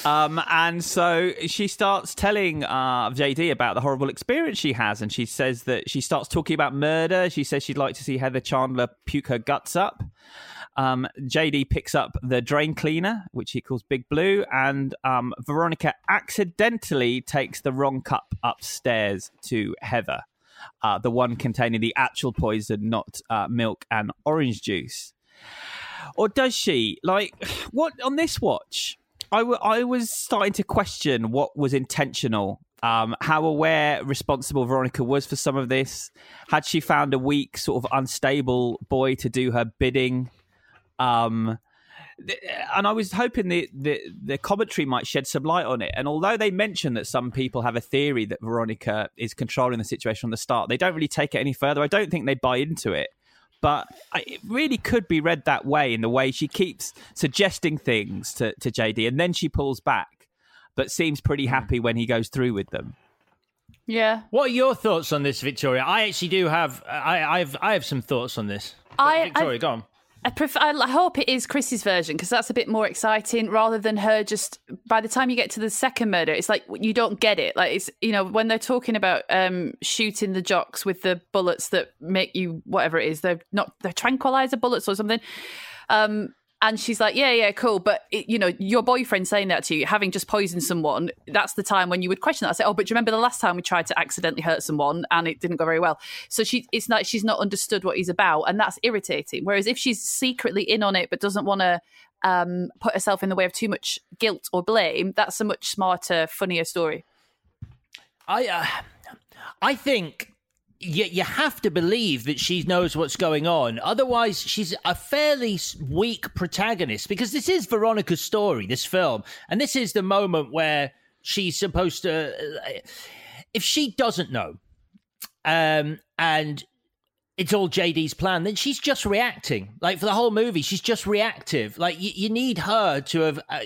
Um, and so she starts telling uh, JD about the horrible experience she has, and she says that she starts talking about murder. She says she'd like to see Heather Chandler puke her guts up. Um, JD picks up the drain cleaner, which he calls Big Blue, and um, Veronica accidentally takes the wrong cup upstairs to Heather, uh, the one containing the actual poison, not uh, milk and orange juice or does she like what on this watch I, w- I was starting to question what was intentional um, how aware responsible veronica was for some of this had she found a weak sort of unstable boy to do her bidding um, th- and I was hoping the, the the commentary might shed some light on it. And although they mention that some people have a theory that Veronica is controlling the situation from the start, they don't really take it any further. I don't think they buy into it. But I- it really could be read that way in the way she keeps suggesting things to, to JD and then she pulls back, but seems pretty happy when he goes through with them. Yeah. What are your thoughts on this, Victoria? I actually do have, I, I've, I have some thoughts on this. I- Victoria, I- go on. I I hope it is Chris's version because that's a bit more exciting rather than her. Just by the time you get to the second murder, it's like you don't get it. Like it's you know when they're talking about um shooting the jocks with the bullets that make you whatever it is. They're not they're tranquilizer bullets or something. Um, and she's like, yeah, yeah, cool. But it, you know, your boyfriend saying that to you, having just poisoned someone, that's the time when you would question that. I say, oh, but do you remember the last time we tried to accidentally hurt someone and it didn't go very well? So she, it's not, she's not understood what he's about, and that's irritating. Whereas if she's secretly in on it but doesn't want to um, put herself in the way of too much guilt or blame, that's a much smarter, funnier story. I, uh, I think you, you have to believe that she knows what's going on. Otherwise, she's a fairly weak protagonist because this is Veronica's story, this film. And this is the moment where she's supposed to. uh, If she doesn't know, um, and it's all JD's plan, then she's just reacting. Like for the whole movie, she's just reactive. Like you, you need her to have, uh,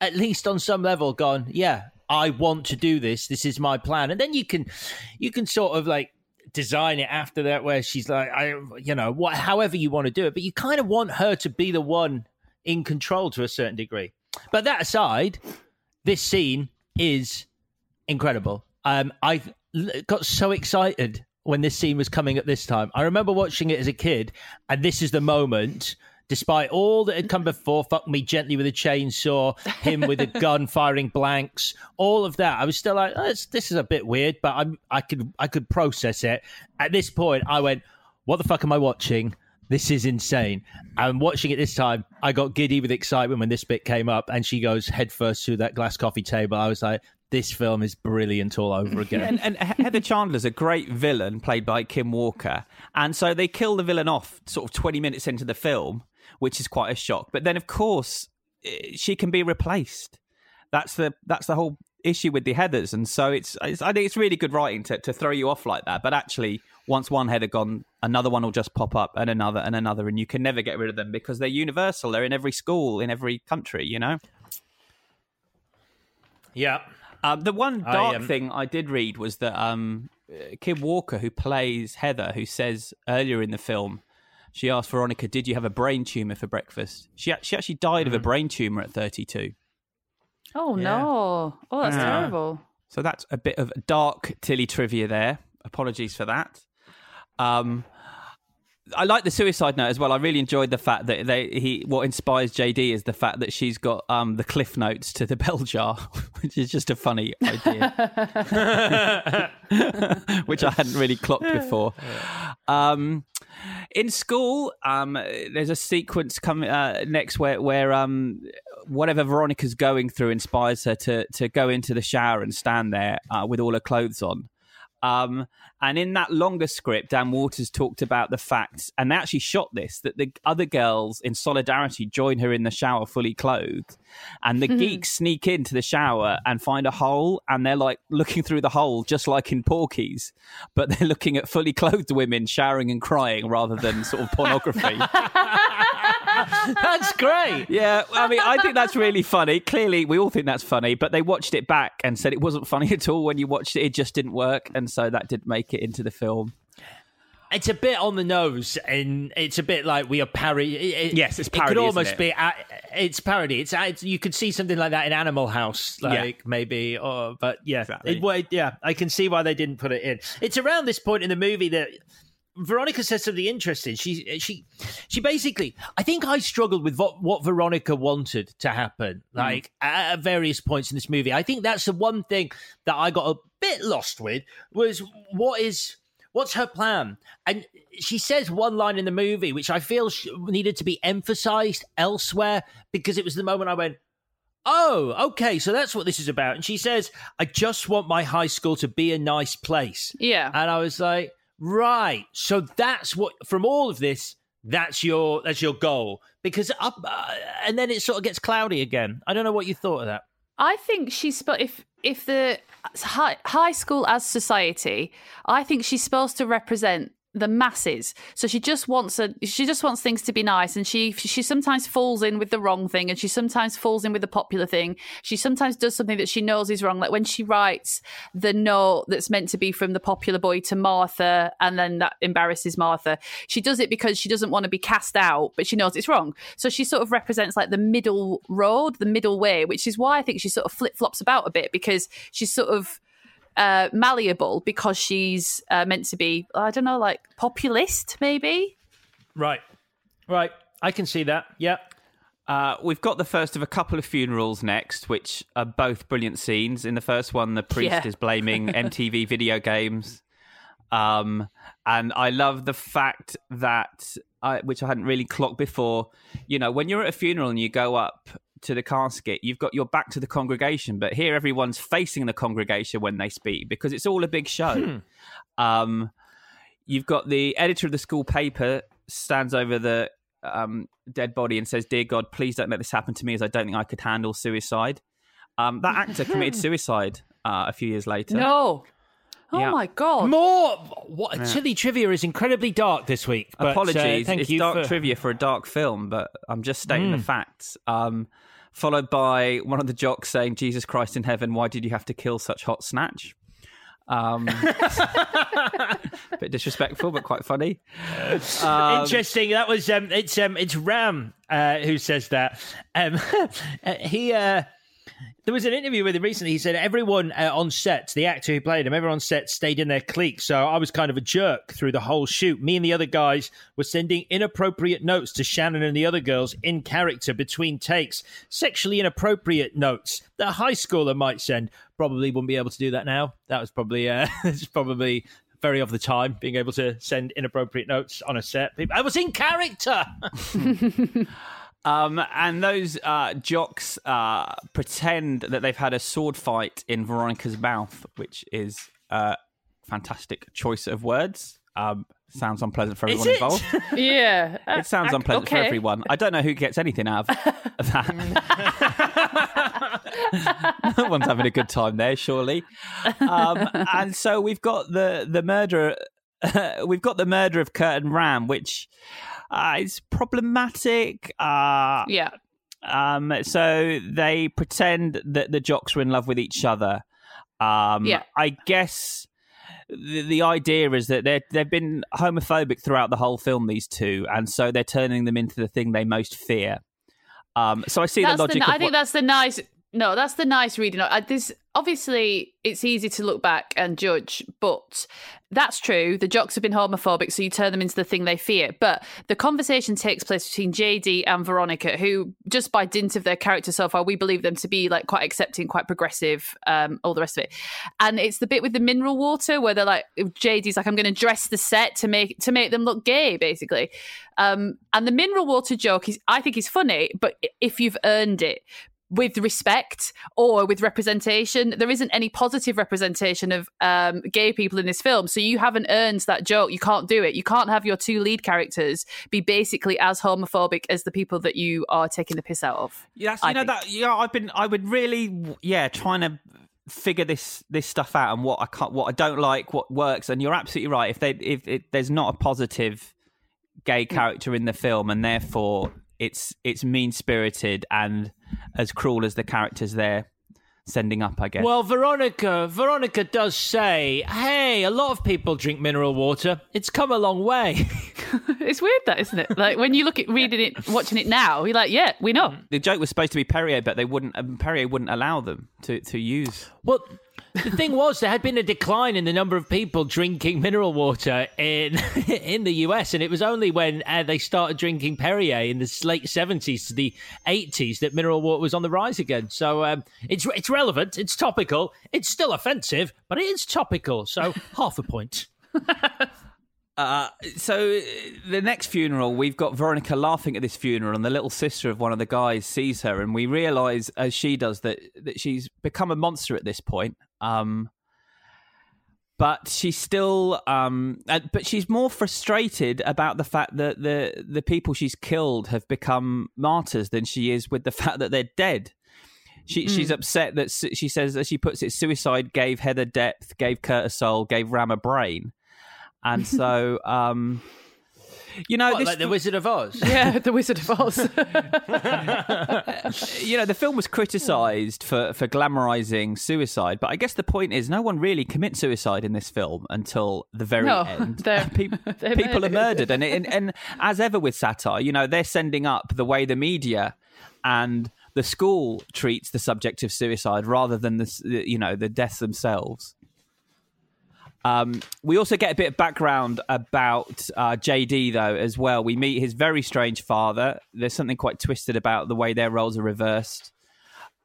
at least on some level, gone, yeah, I want to do this. This is my plan, and then you can, you can sort of like design it after that, where she's like, I, you know, what, however you want to do it, but you kind of want her to be the one in control to a certain degree. But that aside, this scene is incredible. Um, I got so excited when this scene was coming at this time. I remember watching it as a kid, and this is the moment. Despite all that had come before, fuck me gently with a chainsaw, him with a *laughs* gun firing blanks, all of that, I was still like, oh, it's- this is a bit weird, but I'm, I could, I could process it. At this point, I went, what the fuck am I watching? This is insane. And watching it this time, I got giddy with excitement when this bit came up, and she goes headfirst through that glass coffee table. I was like, this film is brilliant all over *laughs* again. And, and Heather Chandler's a great villain played by Kim Walker. And so they kill the villain off sort of 20 minutes into the film, which is quite a shock. But then, of course, she can be replaced. That's the that's the whole issue with the Heathers. And so it's, it's I think it's really good writing to, to throw you off like that. But actually, once one Heather gone, another one will just pop up and another and another. And you can never get rid of them because they're universal. They're in every school, in every country, you know? Yeah. Um, the one I, dark um, thing I did read was that um, Kim Walker, who plays Heather, who says earlier in the film, she asked Veronica, "Did you have a brain tumor for breakfast?" She she actually died of a brain tumor at 32. Oh Yeah. no! Oh, that's Yeah. terrible. So that's a bit of dark Tilly trivia there. Apologies for that. Um, I like the suicide note as well. I really enjoyed the fact that they he what inspires JD is the fact that she's got um, the cliff notes to the *laughs* bell jar, which is just a funny idea, *laughs* *laughs* which I hadn't really clocked before. Um, in school, um, there's a sequence coming uh, next where where um, whatever Veronica's going through inspires her to to go into the shower and stand there uh, with all her clothes on. Um, and in that longer script, Dan Waters talked about the fact, and they actually shot this, that the other girls in solidarity join her in the shower fully clothed. And the Mhm. geeks sneak into the shower and find a hole, and they're like looking through the hole, just like in Porky's, but they're looking at fully clothed women showering and crying rather than sort of pornography. *laughs* That's great. Yeah, I mean, I think that's really funny. Clearly, we all think that's funny, but they watched it back and said it wasn't funny at all when you watched it. It just didn't work, and so that did make it into the film. It's a bit on the nose, and it's a bit like we are parody. It, Yes, it's It parody, could isn't almost it? be. uh, It's parody. It's, uh, it's you could see something like that in Animal House, Yeah. like maybe. Or but yeah, Exactly. it, yeah, I can see why they didn't put it in. It's around this point in the movie that. Veronica says something interesting. She uh, she she basically. I think I struggled with what, what Veronica wanted to happen, hmm. like at, at various points in this movie. I think that's the one thing that I got a bit lost with was what is what's her plan? And she says one line in the movie which I feel needed to be emphasized elsewhere because it was the moment I went. Oh, okay. So that's what this is about. And she says, I just want my high school to be a nice place. Yeah. And I was like, right. So that's what from all of this, that's your that's your goal. Because up uh, and then it sort of gets cloudy again. I don't know what you thought of that. I think she's spo- if if the high, high school as society, I think she's supposed to represent the masses. So she just wants a she just wants things to be nice, and she she sometimes falls in with the wrong thing, and she sometimes falls in with the popular thing. She sometimes does something that she knows is wrong, like when she writes the note that's meant to be from the popular boy to Martha, and then that embarrasses Martha. She does it because she doesn't want to be cast out, but she knows it's wrong. So she sort of represents like the middle road, the middle way, which is why I think she sort of flip flops about a bit because she's sort of uh, malleable because she's uh, meant to be, I don't know, like populist, maybe. Right. Right. I can see that. Yeah. Uh, we've got the first of a couple of funerals next, which are both brilliant scenes. In the first one, the priest Yeah. is blaming *laughs* MTV video games. Um, and I love the fact that, I, which I hadn't really clocked before, you know, when you're at a funeral and you go up to the casket, you've got your back to the congregation, but here everyone's facing the congregation when they speak because it's all a big show. Um, you've got the editor of the school paper stands over the um, dead body and says, "Dear God, please don't let this happen to me, as I don't think I could handle suicide." Um, that actor committed suicide uh, a few years later. No. Oh Yeah. my god! More what Yeah. silly trivia is incredibly dark this week. But, uh, Apologies, thank it's you dark for- trivia for a dark film, but I'm just stating the Mm. facts. Um, followed by one of the jocks saying, "Jesus Christ in heaven, why did you have to kill such hot snatch?" Um, a *laughs* bit disrespectful, but quite funny. Um, Interesting. That was um, it's um, it's Ram uh, who says that. Um, *laughs* he uh, there was an interview with him recently. He said everyone uh, on set, the actor who played him, everyone on set stayed in their clique. So I was kind of a jerk through the whole shoot. Me and the other guys were sending inappropriate notes to Shannen and the other girls in character between takes, sexually inappropriate notes that a high schooler might send. Probably wouldn't be able to do that now. That was probably uh, *laughs* it's probably very of the time being able to send inappropriate notes on a set. I was in character. *laughs* *laughs* Um, and those uh, jocks uh, pretend that they've had a sword fight in Veronica's mouth, which is a fantastic choice of words. Um, sounds unpleasant for everyone involved. *laughs* yeah, It sounds Uh, unpleasant for everyone. I don't know who gets anything out of *laughs* that. *laughs* no one's having a good time there, surely. Um, and so we've got the the murder. we've got the murder of Kurt and Ram, which uh, is problematic. Uh, yeah. Um, so they pretend that the jocks are in love with each other. Um, Yeah. I guess the, the idea is that they're, they've been homophobic throughout the whole film, these two, and so they're turning them into the thing they most fear. Um, so I see That's the logic. the, I think what- that's the nice. No, that's the nice reading. I, this obviously it's easy to look back and judge, but that's true. The jocks have been homophobic, so you turn them into the thing they fear. But the conversation takes place between JD and Veronica, who, just by dint of their character so far, we believe them to be like quite accepting, quite progressive, um, all the rest of it. And it's the bit with the mineral water where they're like, JD's like, I'm going to dress the set to make to make them look gay, basically. Um, and the mineral water joke is, I think, is funny, but if you've earned it with respect or with representation. There isn't any positive representation of um, gay people in this film. So you haven't earned that joke. You can't do it. You can't have your two lead characters be basically as homophobic as the people that you are taking the piss out of. Yeah, you I know think. that. Yeah, I've been. I would really, yeah, trying to figure this this stuff out and what I can't, what I don't like, what works. And you're absolutely right. If they, if it, there's not a positive gay character in the film, and therefore it's it's mean spirited and as cruel as the characters they're sending up, I guess. Well, Veronica, Veronica does say, "Hey, a lot of people drink mineral water. It's come a long way." *laughs* *laughs* it's weird that, isn't it? Like when you look at reading it, watching it now, you're like, yeah, we know. the joke was supposed to be Perrier, but they wouldn't. Um, Perrier wouldn't allow them to to use. Well, the thing was, there had been a decline in the number of people drinking mineral water in *laughs* in the US, and it was only when uh, they started drinking Perrier in the late seventies to the eighties that mineral water was on the rise again. So um, it's it's relevant, it's topical, it's still offensive, but it is topical. So *laughs* half a point. *laughs* Uh, so uh, the next funeral, we've got Veronica laughing at this funeral, and the little sister of one of the guys sees her, and we realise as she does that that she's become a monster at this point. Um, but she's still, um, uh, but she's more frustrated about the fact that the the people she's killed have become martyrs than she is with the *laughs* fact that they're dead. She, She's Hmm. upset that she says, as she puts it, suicide gave Heather depth, gave Kurt a soul, gave Ram a brain. And so, *laughs* um, you know, What, this, like the Wizard of Oz. *laughs* Yeah, the Wizard of Oz. *laughs* you know, the film was criticised for for glamorising suicide, but I guess the point is, no one really commits suicide in this film until the very No, end. they're- People, they're people are murdered. murdered, and, and and as ever with satire, you know, they're sending up the way the media and the school treats the subject of suicide rather than the you know the deaths themselves. Um, we also get a bit of background about uh, JD, though, as well. We meet his very strange father. There's something quite twisted about the way their roles are reversed.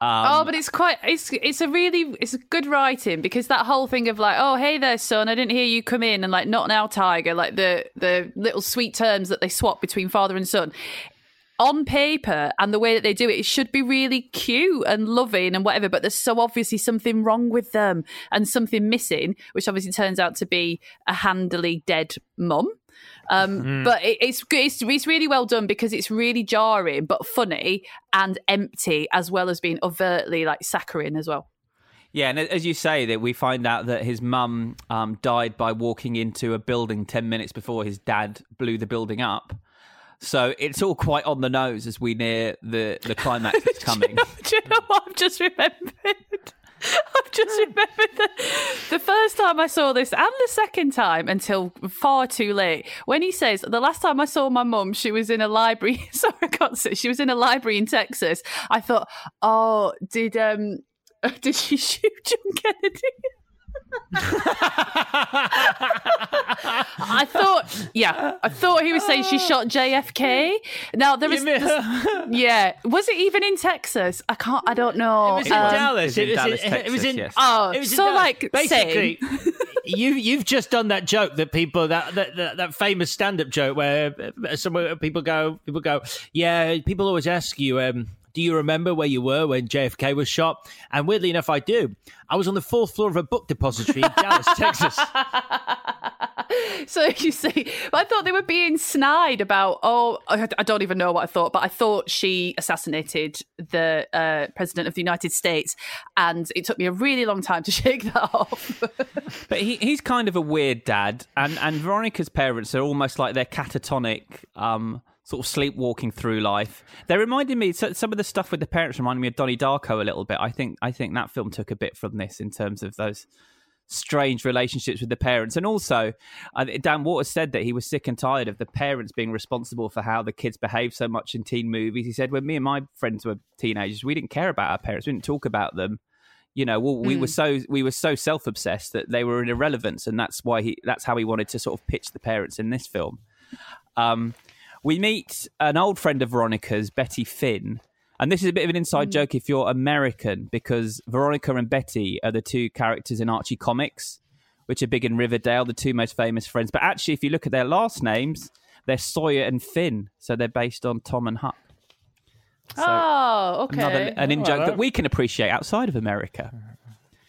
Um, oh, but it's quite it's it's a really it's a good writing because that whole thing of like, oh hey there son, I didn't hear you come in and like not now tiger, like the the little sweet terms that they swap between father and son. On paper and the way that they do it, it should be really cute and loving and whatever, but there's so obviously something wrong with them and something missing, which obviously turns out to be a handily dead mum. Um, Mm. But it, it's, it's it's really well done because it's really jarring but funny and empty as well as being overtly like saccharine as well. yeah, and as you say, that we find out that his mum um, died by walking into a building ten minutes before his dad blew the building up. So it's all quite on the nose as we near the the climax *laughs* that's coming. Do you know what I've just remembered? *laughs* I've just remembered the, the first time I saw this and the second time until far too late. When he says, The last time I saw my mum, she was in a library. *laughs* Sorry, I can't say. She was in a library in Texas. I thought, Oh, did um did she shoot John Kennedy? I thought, yeah, I thought he was saying she shot JFK. Now there was, there is, *laughs* yeah, was it even in Texas? I can't, I don't know. It was in Um, Dallas. It was in It was Dallas, in, it was in Texas, yes. Oh, it was so Dallas. like basically, you you've just done that joke that people that that, that, that famous stand up joke where uh, some people go people go yeah people always ask you um. Do you remember where you were when JFK was shot? And weirdly enough, I do. I was on the fourth floor of a book depository in Dallas, *laughs* Texas. so you see, I thought they were being snide about. Oh, I, I don't even know what I thought, but I thought she assassinated the uh, president of the United States, and it took me a really long time to *laughs* shake that off. *laughs* But he, he's kind of a weird dad, and, and Veronica's parents are almost like they're catatonic um, sort of sleepwalking through life. They reminded me some of the stuff with the parents reminded me of Donnie Darko a little bit. I think I think that film took a bit from this in terms of those strange relationships with the parents. And also, uh, Dan Waters said that he was sick and tired of the parents being responsible for how the kids behave so much in teen movies. He said, when me and my friends were teenagers, we didn't care about our parents. We didn't talk about them. You know, well, we mm. were so we were so self obsessed that they were an irrelevance, and that's why he that's how he wanted to sort of pitch the parents in this film. Um, we meet an old friend of Veronica's, Betty Finn. And this is a bit of an inside mm. joke if you're American, because Veronica and Betty are the two characters in Archie comics, which are big in Riverdale, the two most famous friends. But actually, if you look at their last names, they're Sawyer and Finn. So they're based on Tom and Huck. So oh, okay. Another, an in joke that we can appreciate outside of America.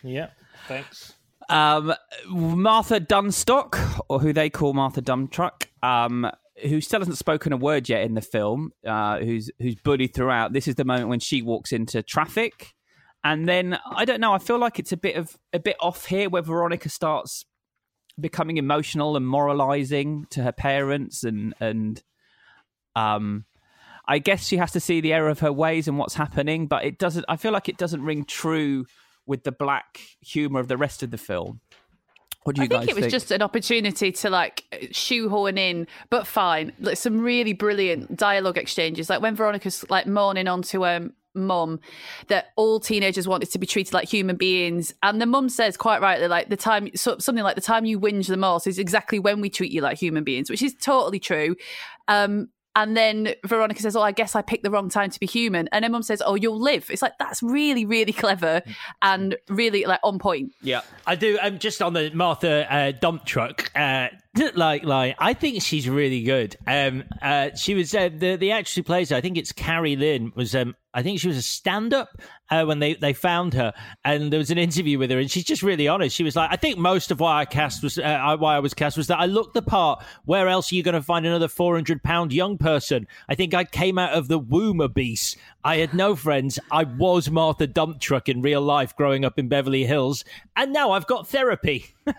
Yeah, thanks. Um, Martha Dunstock, or who they call Martha Dumptruck, um, who still hasn't spoken a word yet in the film, uh, who's who's bullied throughout. This is the moment when she walks into traffic, and then I don't know. I feel like it's a bit of a bit off here, where Veronica starts becoming emotional and moralizing to her parents, and and um, I guess she has to see the error of her ways and what's happening, but it doesn't. I feel like it doesn't ring true with the black humor of the rest of the film. What do you I think it was just an opportunity to like shoehorn in, but fine, like some really brilliant dialogue exchanges. Like when Veronica's like mourning onto um mum that all teenagers wanted to be treated like human beings. And the mum says quite rightly like the time so, something like the time you whinge the most is exactly when we treat you like human beings which is totally true. Um and then Veronica says, Oh, I guess I picked the wrong time to be human. And her mum says, Oh, you'll live. It's like, that's really, really clever and really like on point. Yeah. I do. I'm um, just on the Martha uh, Dumptruck. Uh, *laughs* like, like, I think she's really good. Um, uh, she was uh, the the actress who plays her. I think it's Carrie Lynn. Was um, I think she was a stand up uh, when they, they found her, and there was an interview with her, and she's just really honest. She was like, I think most of why I cast was uh, why I was cast was that I looked the part. Where else are you going to find another four hundred pound young person? I think I came out of the womb obese. I had no friends. I was Martha Dumptruck in real life growing up in Beverly Hills, and now I've got therapy. *laughs* uh,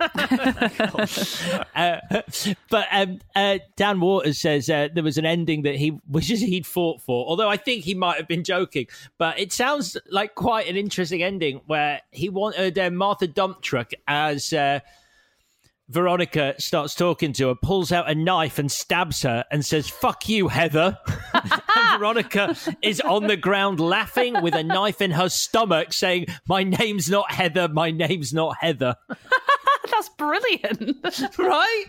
but um, uh, Dan Waters says uh, there was an ending that he wishes he'd fought for, although I think he might have been joking. But it sounds like quite an interesting ending where he wanted uh, Martha Dumptruck as uh, Veronica starts talking to her, pulls out a knife and stabs her and says, Fuck you, Heather. *laughs* Veronica is on the ground laughing with a knife in her stomach, saying, My name's not Heather, my name's not Heather. *laughs* That's brilliant. *laughs* right?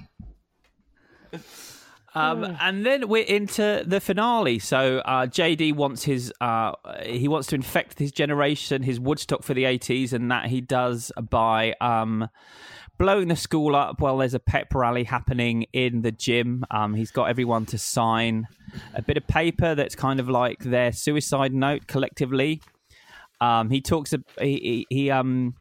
Um, and then we're into the finale. So uh, JD wants his uh, he wants to infect his generation, his Woodstock for the eighties, and that he does by um, blowing the school up while there's a pep rally happening in the gym. Um, he's got everyone to sign a bit of paper that's kind of like their suicide note collectively. Um, he talks. He, he, he um.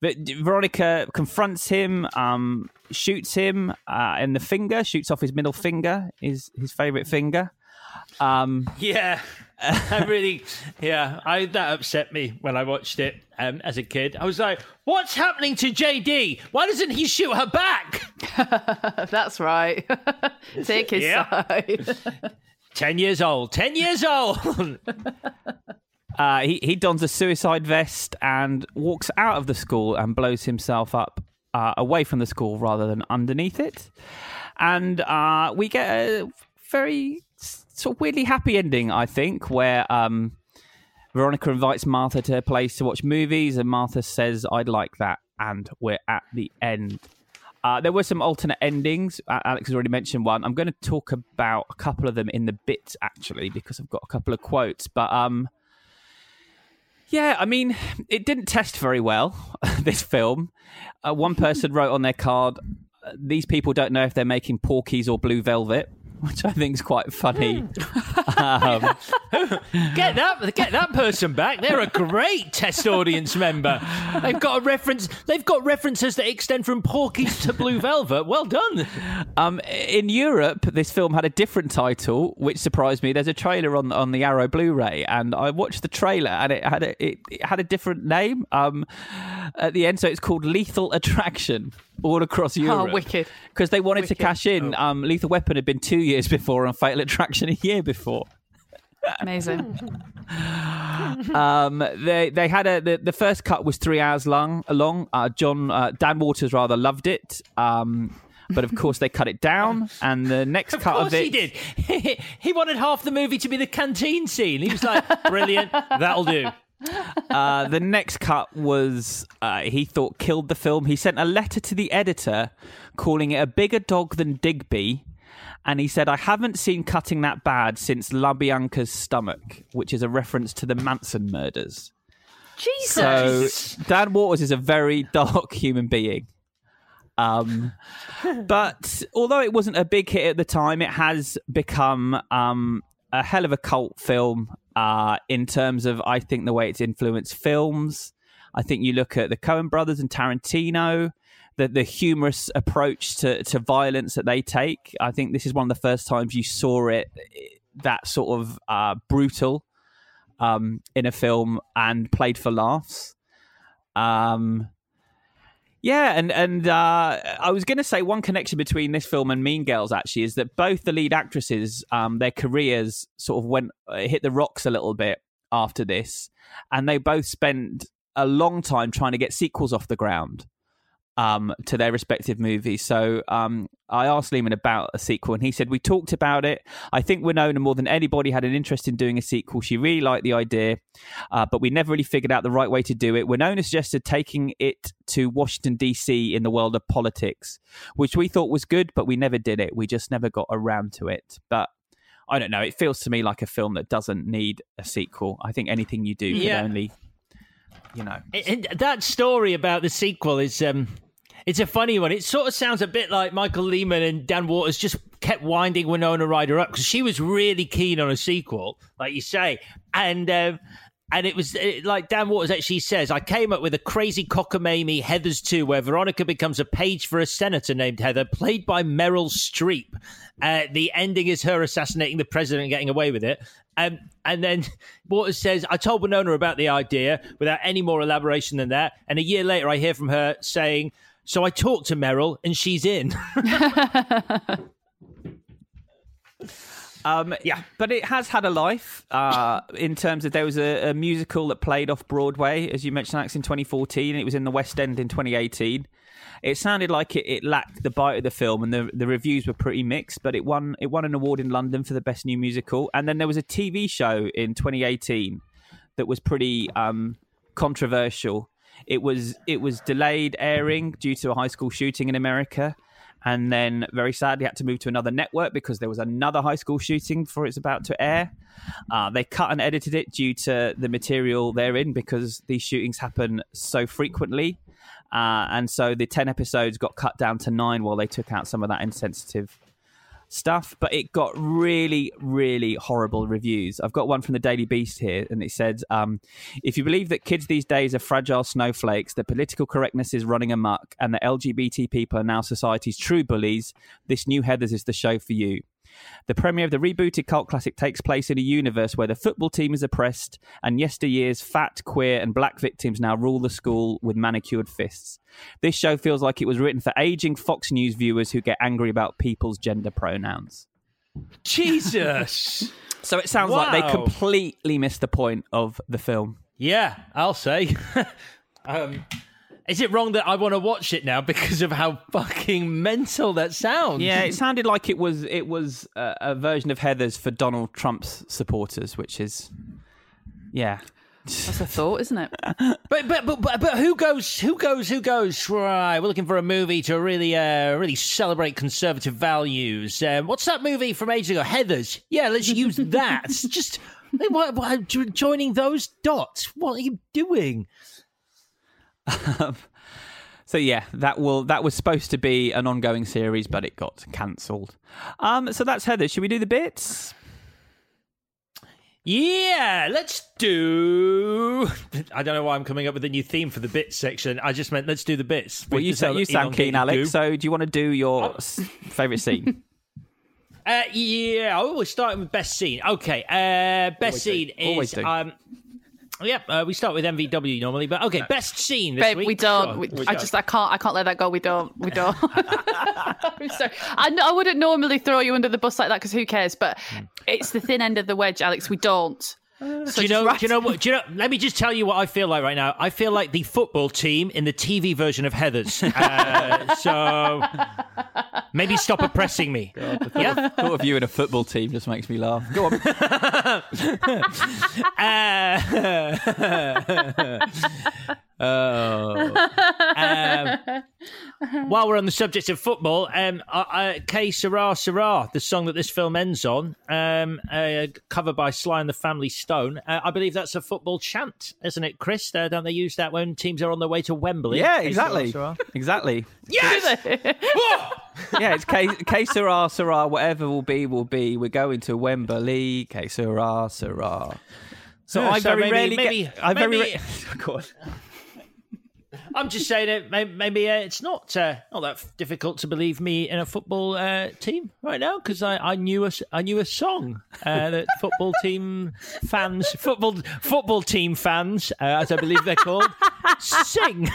Veronica confronts him, um, shoots him uh, in the finger, shoots off his middle finger, his his favorite finger. Um, yeah, *laughs* I really, yeah, I that upset me when I watched it um, as a kid. I was like, "What's happening to JD? Why doesn't he shoot her back?" *laughs* That's right. *laughs* Take his side. Ten years old. Ten years old. uh, he he dons a suicide vest and walks out of the school and blows himself up uh, away from the school rather than underneath it. And uh, we get a very sort of weirdly happy ending, I think, where um, Veronica invites Martha to her place to watch movies, and Martha says, "I'd like that," and we're at the end. Uh, there were some alternate endings. Alex has already mentioned one. I'm going to talk about a couple of them in the bits actually because I've got a couple of quotes. But um, yeah, I mean, it didn't test very well. *laughs* this film. Uh, one person wrote on their card, "These people don't know if they're making Porky's or Blue Velvet." Which I think is quite funny. *laughs* um, *laughs* get that get that person back. They're a great test audience member. They've got a reference. They've got references that extend from Porky's to Blue Velvet. Well done. Um, in Europe, this film had a different title, which surprised me. There's a trailer on on the Arrow Blu-ray, and I watched the trailer, and it had a, it, it had a different name um, at the end. So it's called Lethal Attraction all across Europe. Oh, wicked! Because they wanted wicked. to cash in. Oh. Um, Lethal Weapon had been two years years before and Fatal Attraction a year before. Amazing. *laughs* um, they they had a the, the first cut was three hours long. Long. Uh, John uh, Dan Waters rather loved it. Um, but of course they cut it down, and the next of cut course of it. he did. *laughs* he wanted half the movie to be the canteen scene. He was like, "Brilliant, that'll do." *laughs* Uh, the next cut was uh, he thought killed the film. He sent a letter to the editor calling it a bigger dog than Digby. And he said, I haven't seen cutting that bad since LaBianca's stomach, which is a reference to the Manson murders. Jesus. So Dan Waters is a very dark human being. Um, *laughs* but although it wasn't a big hit at the time, it has become um, a hell of a cult film uh, in terms of, I think, the way it's influenced films. I think you look at the Coen brothers and Tarantino, the, the humorous approach to, to violence that they take. I think this is one of the first times you saw it that sort of uh, brutal um, in a film and played for laughs. Um, yeah, and and uh, I was going to say one connection between this film and Mean Girls actually is that both the lead actresses, um, their careers sort of went uh, hit the rocks a little bit after this, and they both spent a long time trying to get sequels off the ground um, to their respective movies. So um, I asked Lehmann about a sequel, and he said we talked about it. I think Winona more than anybody had an interest in doing a sequel. She really liked the idea, uh, but we never really figured out the right way to do it. Winona suggested taking it to Washington D.C. in the world of politics, which we thought was good, but we never did it. We just never got around to it. But I don't know. It feels to me like a film that doesn't need a sequel. I think anything you do Yeah. can only, you know. And that story about the sequel is um it's a funny one. It sort of sounds a bit like Michael Lehmann and Dan Waters just kept winding Winona Ryder up because she was really keen on a sequel, like you say, and um, and it was it, like Dan Waters actually says, I came up with a crazy cockamamie Heathers 2 where Veronica becomes a page for a senator named Heather, played by Meryl Streep. Uh, the ending is her assassinating the president and getting away with it. Um, and then *laughs* Waters says, I told Winona about the idea without any more elaboration than that. And a year later, I hear from her saying, So I talked to Meryl and she's in. *laughs* Um, yeah, but it has had a life uh, in terms of there was a, a musical that played off Broadway, as you mentioned, Alex, in 2014, and it was in the West End in 2018. It sounded like it, it lacked the bite of the film, and the the reviews were pretty mixed. But it won it won an award in London for the best new musical, and then there was a TV show in 2018 that was pretty um, controversial. It was it was delayed airing due to a high school shooting in America, and then very sadly had to move to another network because there was another high school shooting before it's about to air. Uh, they cut and edited it due to the material therein because these shootings happen so frequently. Uh, and so the 10 episodes got cut down to nine while they took out some of that insensitive stuff. But it got really, really horrible reviews. I've got one from the Daily Beast here, and it said um, If you believe that kids these days are fragile snowflakes, that political correctness is running amok, and that LGBT people are now society's true bullies, this new Heathers is the show for you. The premiere of the rebooted cult classic takes place in a universe where the football team is oppressed and yesteryear's fat, queer, and black victims now rule the school with manicured fists. This show feels like it was written for aging Fox News viewers who get angry about people's gender pronouns. Jesus. *laughs* So it sounds like they completely missed the point of the film. Yeah, I'll say. *laughs* um, is it wrong that I want to watch it now because of how fucking mental that sounds? Yeah, it sounded like it was it was a, a version of Heathers for Donald Trump's supporters, which is yeah. That's a thought, isn't it? *laughs* But, but but but but who goes? Who goes? Who goes? Right, we're looking for a movie to really uh really celebrate conservative values. Um, what's that movie from ages ago? Heathers. Yeah, let's use that. It's *laughs* just what, what, jo- joining those dots. What are you doing? Um, *laughs* so yeah, that will that was supposed to be an ongoing series, but it got cancelled. Um, so that's Heather. Should we do the bits? Yeah, let's do. *laughs* I don't know why I'm coming up with a new theme for the bits section. I just meant let's do the bits. Well, you, sa- you sound keen, Alex. goo. So do you want to do your s favorite *laughs* scene? Uh, yeah, oh, we're starting with best scene. Okay, uh, best Always do. scene Always is do. um, Yep, uh, we start with MVW normally, but okay, best scene this Babe, week. we don't. We, We I don't. just, I can't, I can't let that go. We don't, we *laughs* don't. *laughs* I'm sorry. I, I wouldn't normally throw you under the bus like that because who cares? But it's the thin end of the wedge, Alex. We don't. *laughs* So do you know? write- Do you know what? Do you know? Let me just tell you what I feel like right now. I feel like the football team in the TV version of Heathers. *laughs* Uh, so maybe stop oppressing me. yeah. Thought of you in a football team just makes me laugh. Go on. *laughs* Uh, oh. Um, *laughs* while we're on the subject of football, um, uh, uh, Que Sera Sera, the song that this film ends on, um, uh, covered by Sly and the Family Stone, uh, I believe that's a football chant, isn't it, Chris? Uh, don't they use that when teams are on their way to Wembley? Yeah, K exactly. Sarah, Sarah? Exactly. Yes! *laughs* *laughs* yeah, it's K, Que Sera, Sera, whatever will be, will be. We're going to Wembley. Que Sera, Sera. So Yeah, I so very maybe- rarely maybe- get. I very maybe- ra- Go on. I'm just saying that maybe, uh, it's not uh, not that difficult to believe me in a football uh, team right now because I, I knew a I knew a song uh, that football *laughs* team fans football football team fans uh, as I believe they're called *laughs* sing.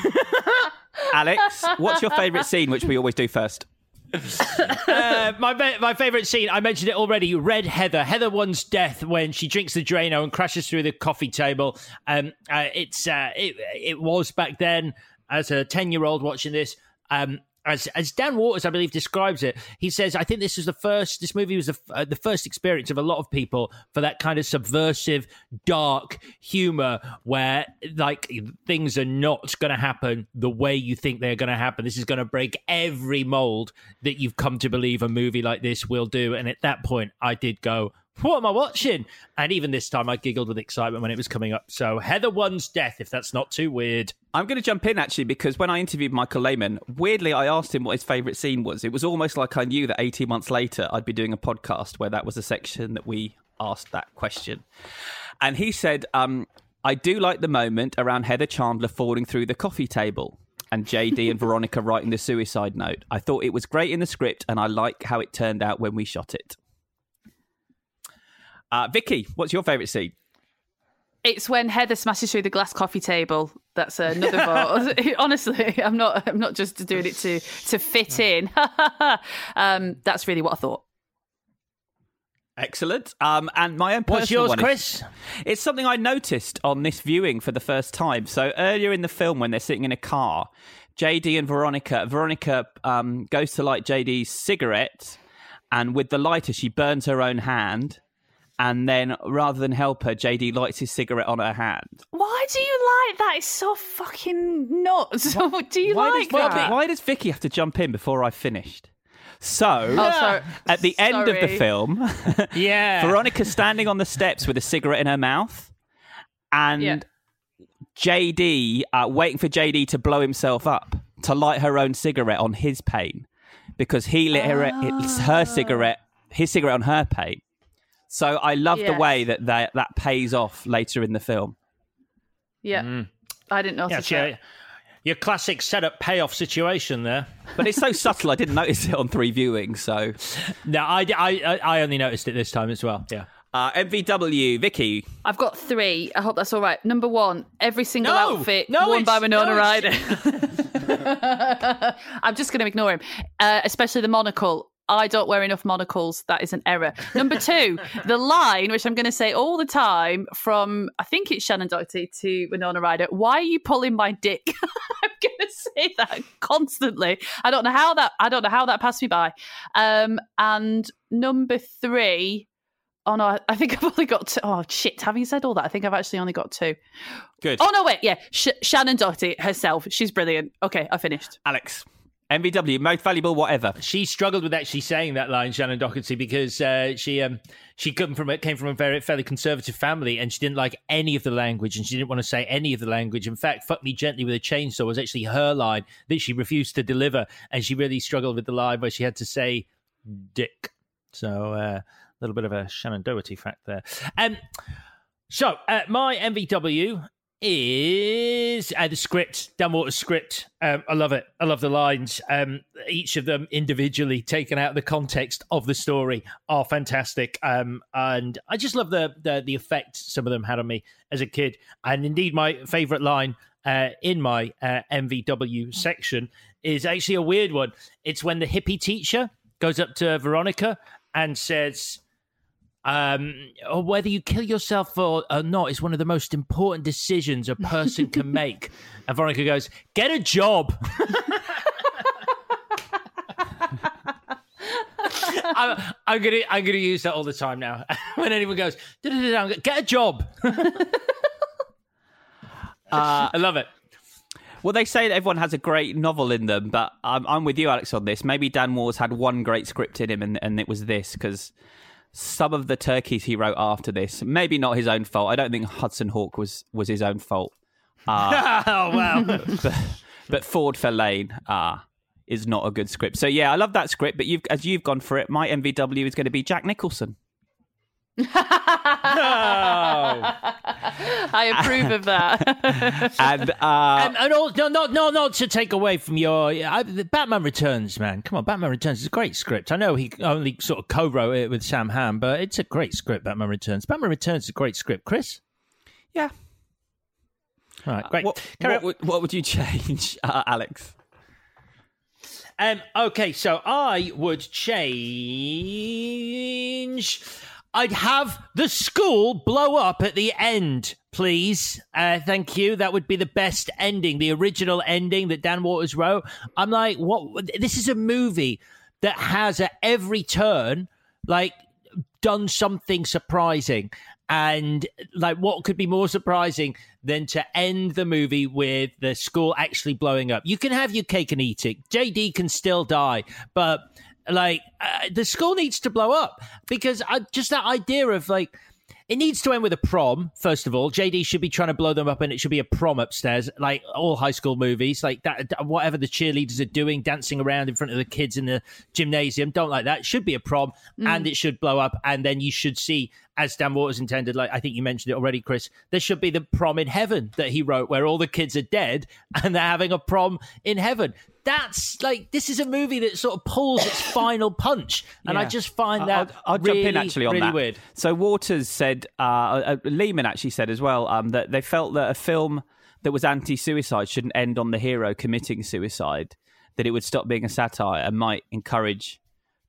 *laughs* Alex, what's your favourite scene, which we always do first? Uh, my my favorite scene. I mentioned it already. Red Heather. Heather one's death when she drinks the Drano and crashes through the coffee table. Um, uh, it's uh, it it was back then as a ten year old watching this. Um, as as Dan Waters, I believe, describes it, he says, "I think this is the first. This movie was the, uh, the first experience of a lot of people for that kind of subversive, dark humor, where like things are not going to happen the way you think they're going to happen. This is going to break every mold that you've come to believe a movie like this will do." And at that point, I did go, "What am I watching?" And even this time, I giggled with excitement when it was coming up. So Heather One's death, if that's not too weird. I'm going to jump in actually because when I interviewed Michael Lehmann, weirdly I asked him what his favourite scene was. It was almost like I knew that 18 months later I'd be doing a podcast where that was a section that we asked that question. And he said, um, I do like the moment around Heather Chandler falling through the coffee table and JD and *laughs* Veronica writing the suicide note. I thought it was great in the script and I like how it turned out when we shot it. Uh, Vicky, what's your favourite scene? It's when Heather smashes through the glass coffee table. That's another *laughs* vote. *laughs* Honestly, I'm not. I'm not just doing it to to fit in. *laughs* um, that's really what I thought. Excellent. Um, and my own personal What's yours, one is- Chris? it's something I noticed on this viewing for the first time. So earlier in the film, when they're sitting in a car, JD and Veronica, Veronica um, goes to light JD's cigarette, and with the lighter, she burns her own hand. And then, rather than help her, JD lights his cigarette on her hand. Why do you like that? It's so fucking nuts. *laughs* do you why like does, that? Why does Vicky have to jump in before I finished? So, Oh, sorry. *laughs* at the end of the film, *laughs* Yeah. Veronica's standing on the steps with a cigarette in her mouth, and Yeah. JD uh, waiting for JD to blow himself up to light her own cigarette on his pain because he lit her it's her cigarette, his cigarette on her pain. So I love the way that, that that pays off later in the film. Yeah, I didn't Yeah, notice it's your, that. your classic setup payoff situation there. But it's so *laughs* subtle, I didn't notice it on three viewings. So, No, I, I, I only noticed it this time as well. Yeah. uh, MVW, Vicky. I've got three. I hope that's all right. Number one, every single No, outfit no, worn by it's- Winona no, Ryder. *laughs* *laughs* I'm just going to ignore him, uh, especially the monocle. I don't wear enough monocles. That is an error. Number two, *laughs* the line, which I'm going to say all the time from, I think it's Shannen Doherty to Winona Ryder. Why are you pulling my dick? *laughs* I'm going to say that constantly. I don't know how that. I don't know how that passed me by. Um, and number three, oh no, I- think *laughs* I've only got two. Oh shit! Having said all that, I think I've actually only got two. Good. Oh no, wait, yeah, Sh- Shannen Doherty herself. She's brilliant. Okay, I finished. Alex. MVW, most valuable, whatever. She struggled with actually saying that line, Shannen Doherty, because uh, she um, she from came from a very fairly conservative family, and she didn't like any of the language, and she didn't want to say any of the language. In fact, "fuck me gently with a chainsaw" was actually her line that she refused to deliver, and she really struggled with the line where she had to say "dick." So uh, a little bit of a Shannen Doherty fact there. Um, so uh, my MVW is uh, the script, Dan Water's script. Um, I love it. I love the lines. Um, each of them individually taken out of the context of the story are fantastic. Um, and I just love the, the the effect some of them had on me as a kid. And indeed, my favorite line uh, in my uh, MVW section is actually a weird one. It's when the hippie teacher goes up to Veronica and says, um, or whether you kill yourself or, or not is one of the most important decisions a person can *laughs* make. And Veronica goes, "Get a job." *laughs* I'm, I'm, gonna I'm gonna use that all the time now. *laughs* when anyone goes, "Get a job," uh, I love it. Well, they say that everyone has a great novel in them, but I'm, I'm with you, Alex, on this. Maybe Dan Moore's had one great script in him, and, and it was this because some of the turkeys he wrote after this, maybe not his own fault. I don't think Hudson Hawk was was his own fault. Uh, *laughs* oh wow! *laughs* but, but Ford Fairlane uh, is not a good script. So yeah, I love that script. But you've as you've gone for it, my MVW is going to be Jack Nicholson. No. I approve of that. *laughs* and, uh, and, and all, no, no, no, not to take away from your I, Batman Returns, man. Come on, Batman Returns is a great script. I know he only sort of co-wrote it with Sam Hamm, but it's a great script. Batman Returns. Batman Returns is a great script. Chris. Yeah. All right, great. Uh, what, what, would, what, would, you change, *laughs* uh, Alex? Um, okay, so I would change. I'd have the school blow up at the end, please. Uh, thank you. That would be the best ending, the original ending that Dan Waters wrote. I'm like, what? This is a movie that has at every turn, like, done something surprising. And like, what could be more surprising than to end the movie with the school actually blowing up? You can have your cake and eat it. JD can still die, but like uh, the school needs to blow up because I, just that idea of like it needs to end with a prom. First of all, JD should be trying to blow them up, and it should be a prom upstairs, like all high school movies, like that. Whatever the cheerleaders are doing, dancing around in front of the kids in the gymnasium, don't like that. It should be a prom, mm. and it should blow up, and then you should see, as Dan Waters intended. Like I think you mentioned it already, Chris. There should be the prom in heaven that he wrote, where all the kids are dead *laughs* and they're having a prom in heaven that's like this is a movie that sort of pulls its *laughs* final punch, and yeah. I just find that I'll, I'll really, jump in actually on really that. Weird. So Waters said, uh, uh, Lehmann actually said as well um, that they felt that a film that was anti-suicide shouldn't end on the hero committing suicide, that it would stop being a satire and might encourage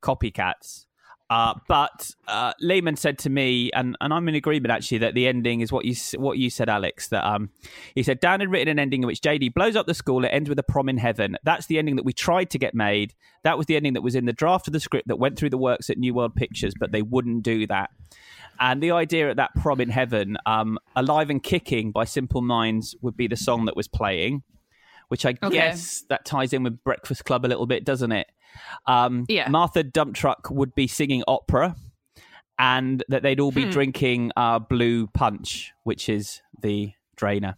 copycats. Uh, but uh, Lehmann said to me, and, and I'm in agreement actually that the ending is what you what you said, Alex. That um, he said Dan had written an ending in which JD blows up the school. It ends with a prom in heaven. That's the ending that we tried to get made. That was the ending that was in the draft of the script that went through the works at New World Pictures, but they wouldn't do that. And the idea at that prom in heaven, um, "Alive and Kicking" by Simple Minds would be the song that was playing, which I okay. guess that ties in with Breakfast Club a little bit, doesn't it? Um, yeah. Martha Dumptruck would be singing opera, and that they'd all be hmm. drinking uh, Blue Punch, which is the drainer.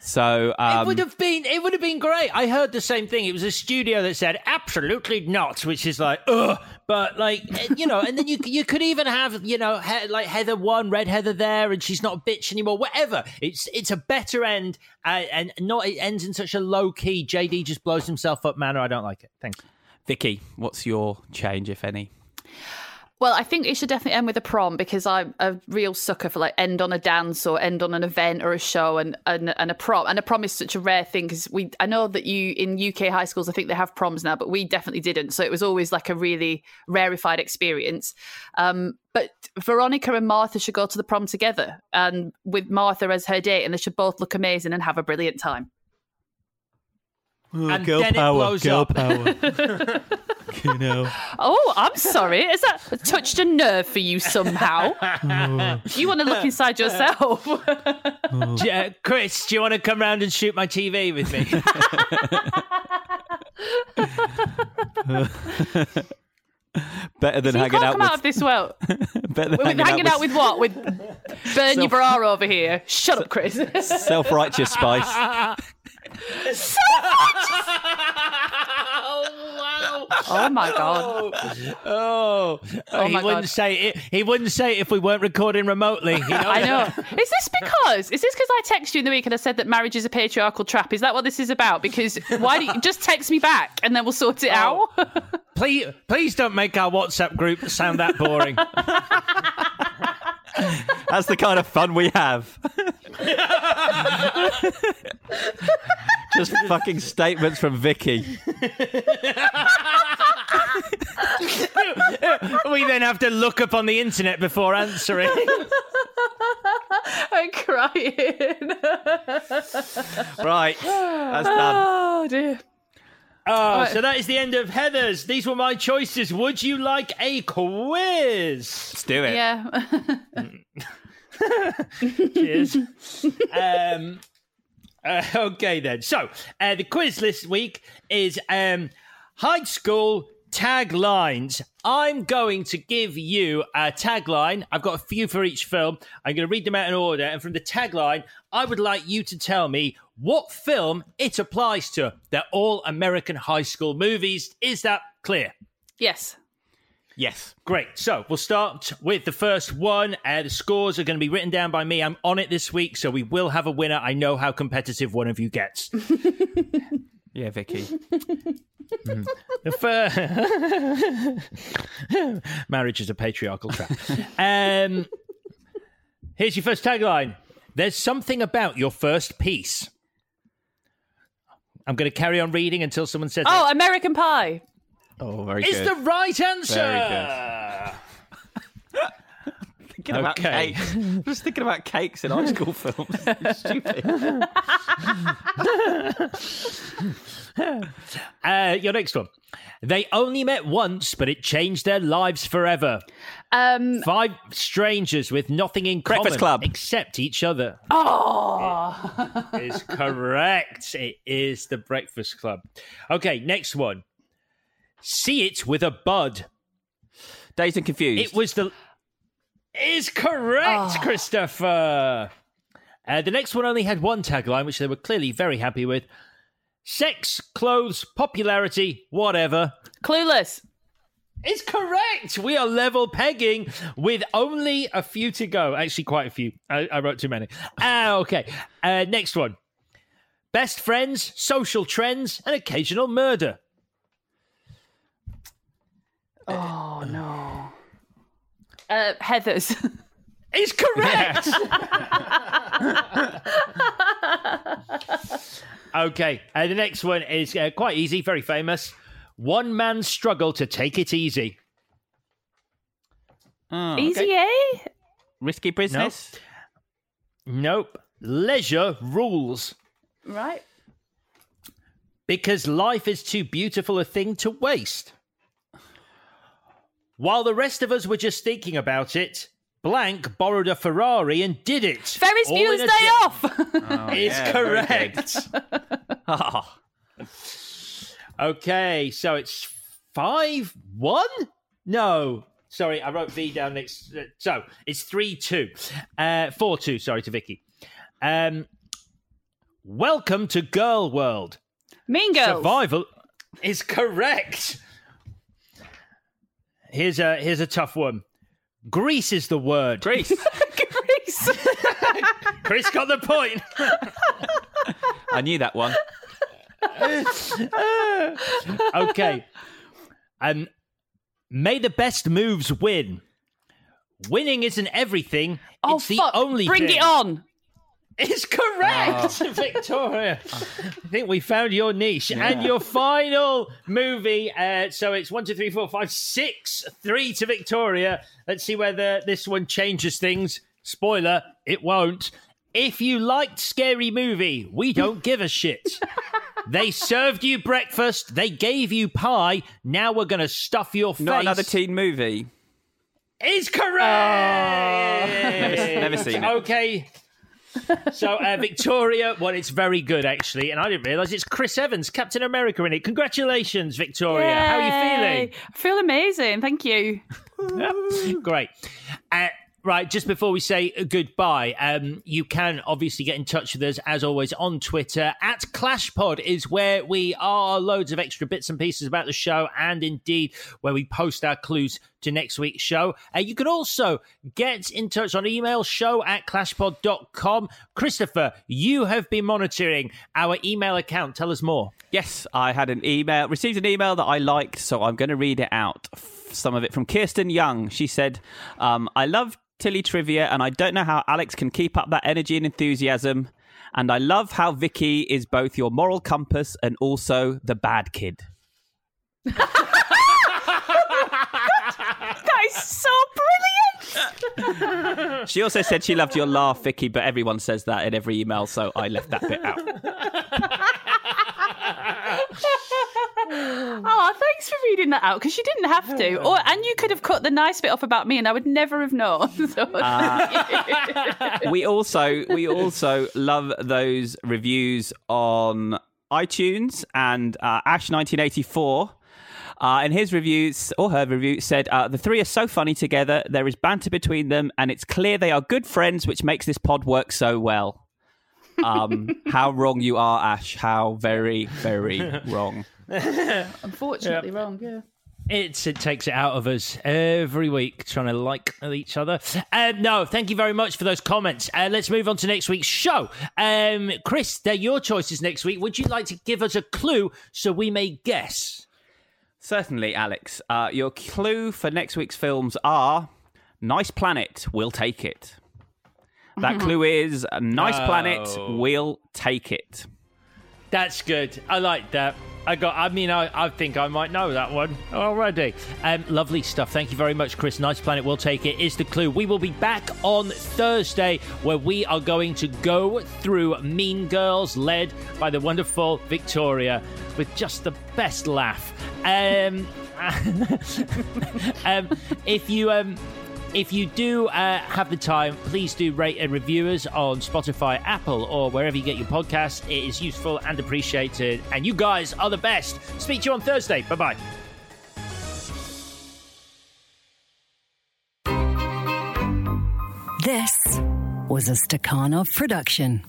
So um, it would have been it would have been great. I heard the same thing. It was a studio that said absolutely not, which is like ugh. But like eh, you know, and then you you could even have you know he, like Heather one, Red Heather there, and she's not a bitch anymore. Whatever. It's it's a better end, uh, and not it ends in such a low key. JD just blows himself up manner. I don't like it. Thanks. Vicky, what's your change, if any? Well, I think it should definitely end with a prom because I'm a real sucker for like end on a dance or end on an event or a show and and, and a prom. And a prom is such a rare thing because we I know that you in UK high schools I think they have proms now, but we definitely didn't. So it was always like a really rarefied experience. Um, but Veronica and Martha should go to the prom together and with Martha as her date, and they should both look amazing and have a brilliant time. Oh, and girl then power, it blows girl up. power. *laughs* *laughs* you know. Oh, I'm sorry. Is that touched a nerve for you somehow? *laughs* Oh. You want to look inside yourself? oh. yeah, Chris, do you want to come round and shoot my TV with me? better than so hanging out come with out of this well. better than hanging, hanging out, with... out, with... what? With burn Self... your bra over here. Shut up, Chris. Self-righteous spice. Oh *laughs* wow! Oh my god. Oh. oh, Oh he my wouldn't God. say it. He wouldn't say it if we weren't recording remotely. You know? I know. Is this because? Is this because I texted you in the week and I said that marriage is a patriarchal trap? Is that what this is about? Because why do you just text me back and then we'll sort it oh. out? Please, please don't make our WhatsApp group sound that boring. *laughs* *laughs* That's the kind of fun we have. *laughs* Just fucking statements from Vicky. *laughs* we then have to look up on the internet before answering. I'm crying. Right, that's done. Oh dear. Oh, Right. so that is the end of Heathers. These were my choices. Would you like a quiz? Let's do it. Yeah. *laughs* Cheers. um, uh, okay, then. So, uh, the quiz this week is um, high school taglines. I'm going to give you a tagline. I've got a few for each film. I'm going to read them out in order. And from the tagline, I would like you to tell me what film it applies to. They're all American high school movies. Is that clear? Yes. Yes. Great. So we'll start with the first one. Uh, the scores are going to be written down by me. I'm on it this week, so we will have a winner. I know how competitive one of you gets. *laughs* Yeah, Vicky. *laughs* The fir- *laughs* Marriage is a patriarchal trap. um, here's your first tagline There's something about your first piece. I'm going to carry on reading until someone says Oh, American Pie. Oh, very it. It's good. the right answer. *laughs* Very thinking about Okay. cakes. *laughs* Just thinking about cakes in high school *laughs* films. It's Stupid. *laughs* Uh, your next one. They only met once, but it changed their lives forever. Um, Five strangers with nothing in common Breakfast Club. except each other. oh. is correct. It is the Breakfast Club. Okay, next one. See it with a bud. Dazed and confused. It was the. Is correct, Oh. Christopher. Uh, the next one only had one tagline, which they were clearly very happy with. Sex, clothes, popularity, whatever. Clueless. Is correct. We are level pegging with only a few to go. Actually, quite a few. I, I wrote too many. Ah, okay. Uh, next one. Best friends, social trends, and occasional murder. Oh no. Uh, Heathers. *laughs* Is correct. *laughs* okay. Uh, the next one is uh, quite easy, very famous. One man's struggle to take it easy. Oh, okay. Easy A. Risky business. Nope. Leisure rules. Right. Because life is too beautiful a thing to waste. While the rest of us were just thinking about it, Blank borrowed a Ferrari and did it. Ferris All in Bueller's Day jet. Off. *laughs* Oh, Is yeah, correct. Oh, *laughs* Okay, so it's five one. No, sorry, I wrote V down next. uh, So it's three two, uh, four two. Sorry to Vicky. Um, welcome to Girl World. Mean Girls. Survival is correct. Here's a here's a tough one. Grease is the word. Grease. *laughs* Grease. *laughs* Chris got the point. *laughs* I knew that one. okay. Um, may the best moves win. Winning isn't everything. oh it's the fuck. only Bring thing. it on. It's correct, *laughs* Victoria. I think we found your niche and your final movie. Uh, so it's one, two, three, four, five, six, three to Victoria. Let's see whether this one changes things. Spoiler: it won't. If you liked Scary Movie, we don't give a shit. *laughs* They served you breakfast. They gave you pie. Now we're going to stuff your face. Not another teen movie. Is correct. Never- never seen it. Okay. So uh, Victoria, well, it's very good actually, and I didn't realise it's Chris Evans, Captain America, in it. Congratulations, Victoria. How are you feeling? I feel amazing. Thank you. *laughs* feeling? Great. Uh, Right, just before we say goodbye, um, you can obviously get in touch with us as always on Twitter. At ClashPod is where we are. Loads of extra bits and pieces about the show, and indeed where we post our clues to next week's show. Uh, you can also get in touch on email, show at clashpod.com. Christopher, you have been monitoring our email account. Tell us more. Yes, I had an email, received an email that I liked, so I'm going to read it out. Some of it from Kirsten Young. She said, um, I love Tilly trivia, and I don't know how Alex can keep up that energy and enthusiasm. And I love how Vicky is both your moral compass and also the bad kid. *laughs* that is so brilliant. *laughs* she also said she loved your laugh, Vicky, but everyone says that in every email, so I left that bit out. *laughs* oh, thanks for reading that out because you didn't have to, *sighs* or and you could have cut the nice bit off about me, and I would never have known. *laughs* So. Uh, *laughs* we also we also love those reviews on iTunes and uh, Ash nineteen eighty four. Uh, in his reviews, or her review, said uh, the three are so funny together. There is banter between them, and it's clear they are good friends, which makes this pod work so well. Um, *laughs* how wrong you are, Ash! How very, very wrong. *laughs* Unfortunately, wrong. Yeah. It's, it takes it out of us every week trying to like each other. Uh, no, thank you very much for those comments. Uh, let's move on to next week's show. Um, Chris, they're your choices next week. Would you like to give us a clue so we may guess? Certainly, Alex. Uh, your clue for next week's films are Nice Planet, We'll Take It. That *laughs* clue is Nice Planet, Oh. We'll Take It. That's good. I like that. I got. I mean, I, I think I might know that one already. Um, lovely stuff. Thank you very much, Chris. Nice Planet. We'll take it. Is the clue. We will be back on Thursday, where we are going to go through Mean Girls, led by the wonderful Victoria, with just the best laugh. Um, *laughs* um, if you um, if you do uh, have the time, please do rate and review us on Spotify, Apple, or wherever you get your podcast. It is useful and appreciated. And you guys are the best. Speak to you on Thursday. Bye bye. This was a Stakhanov production.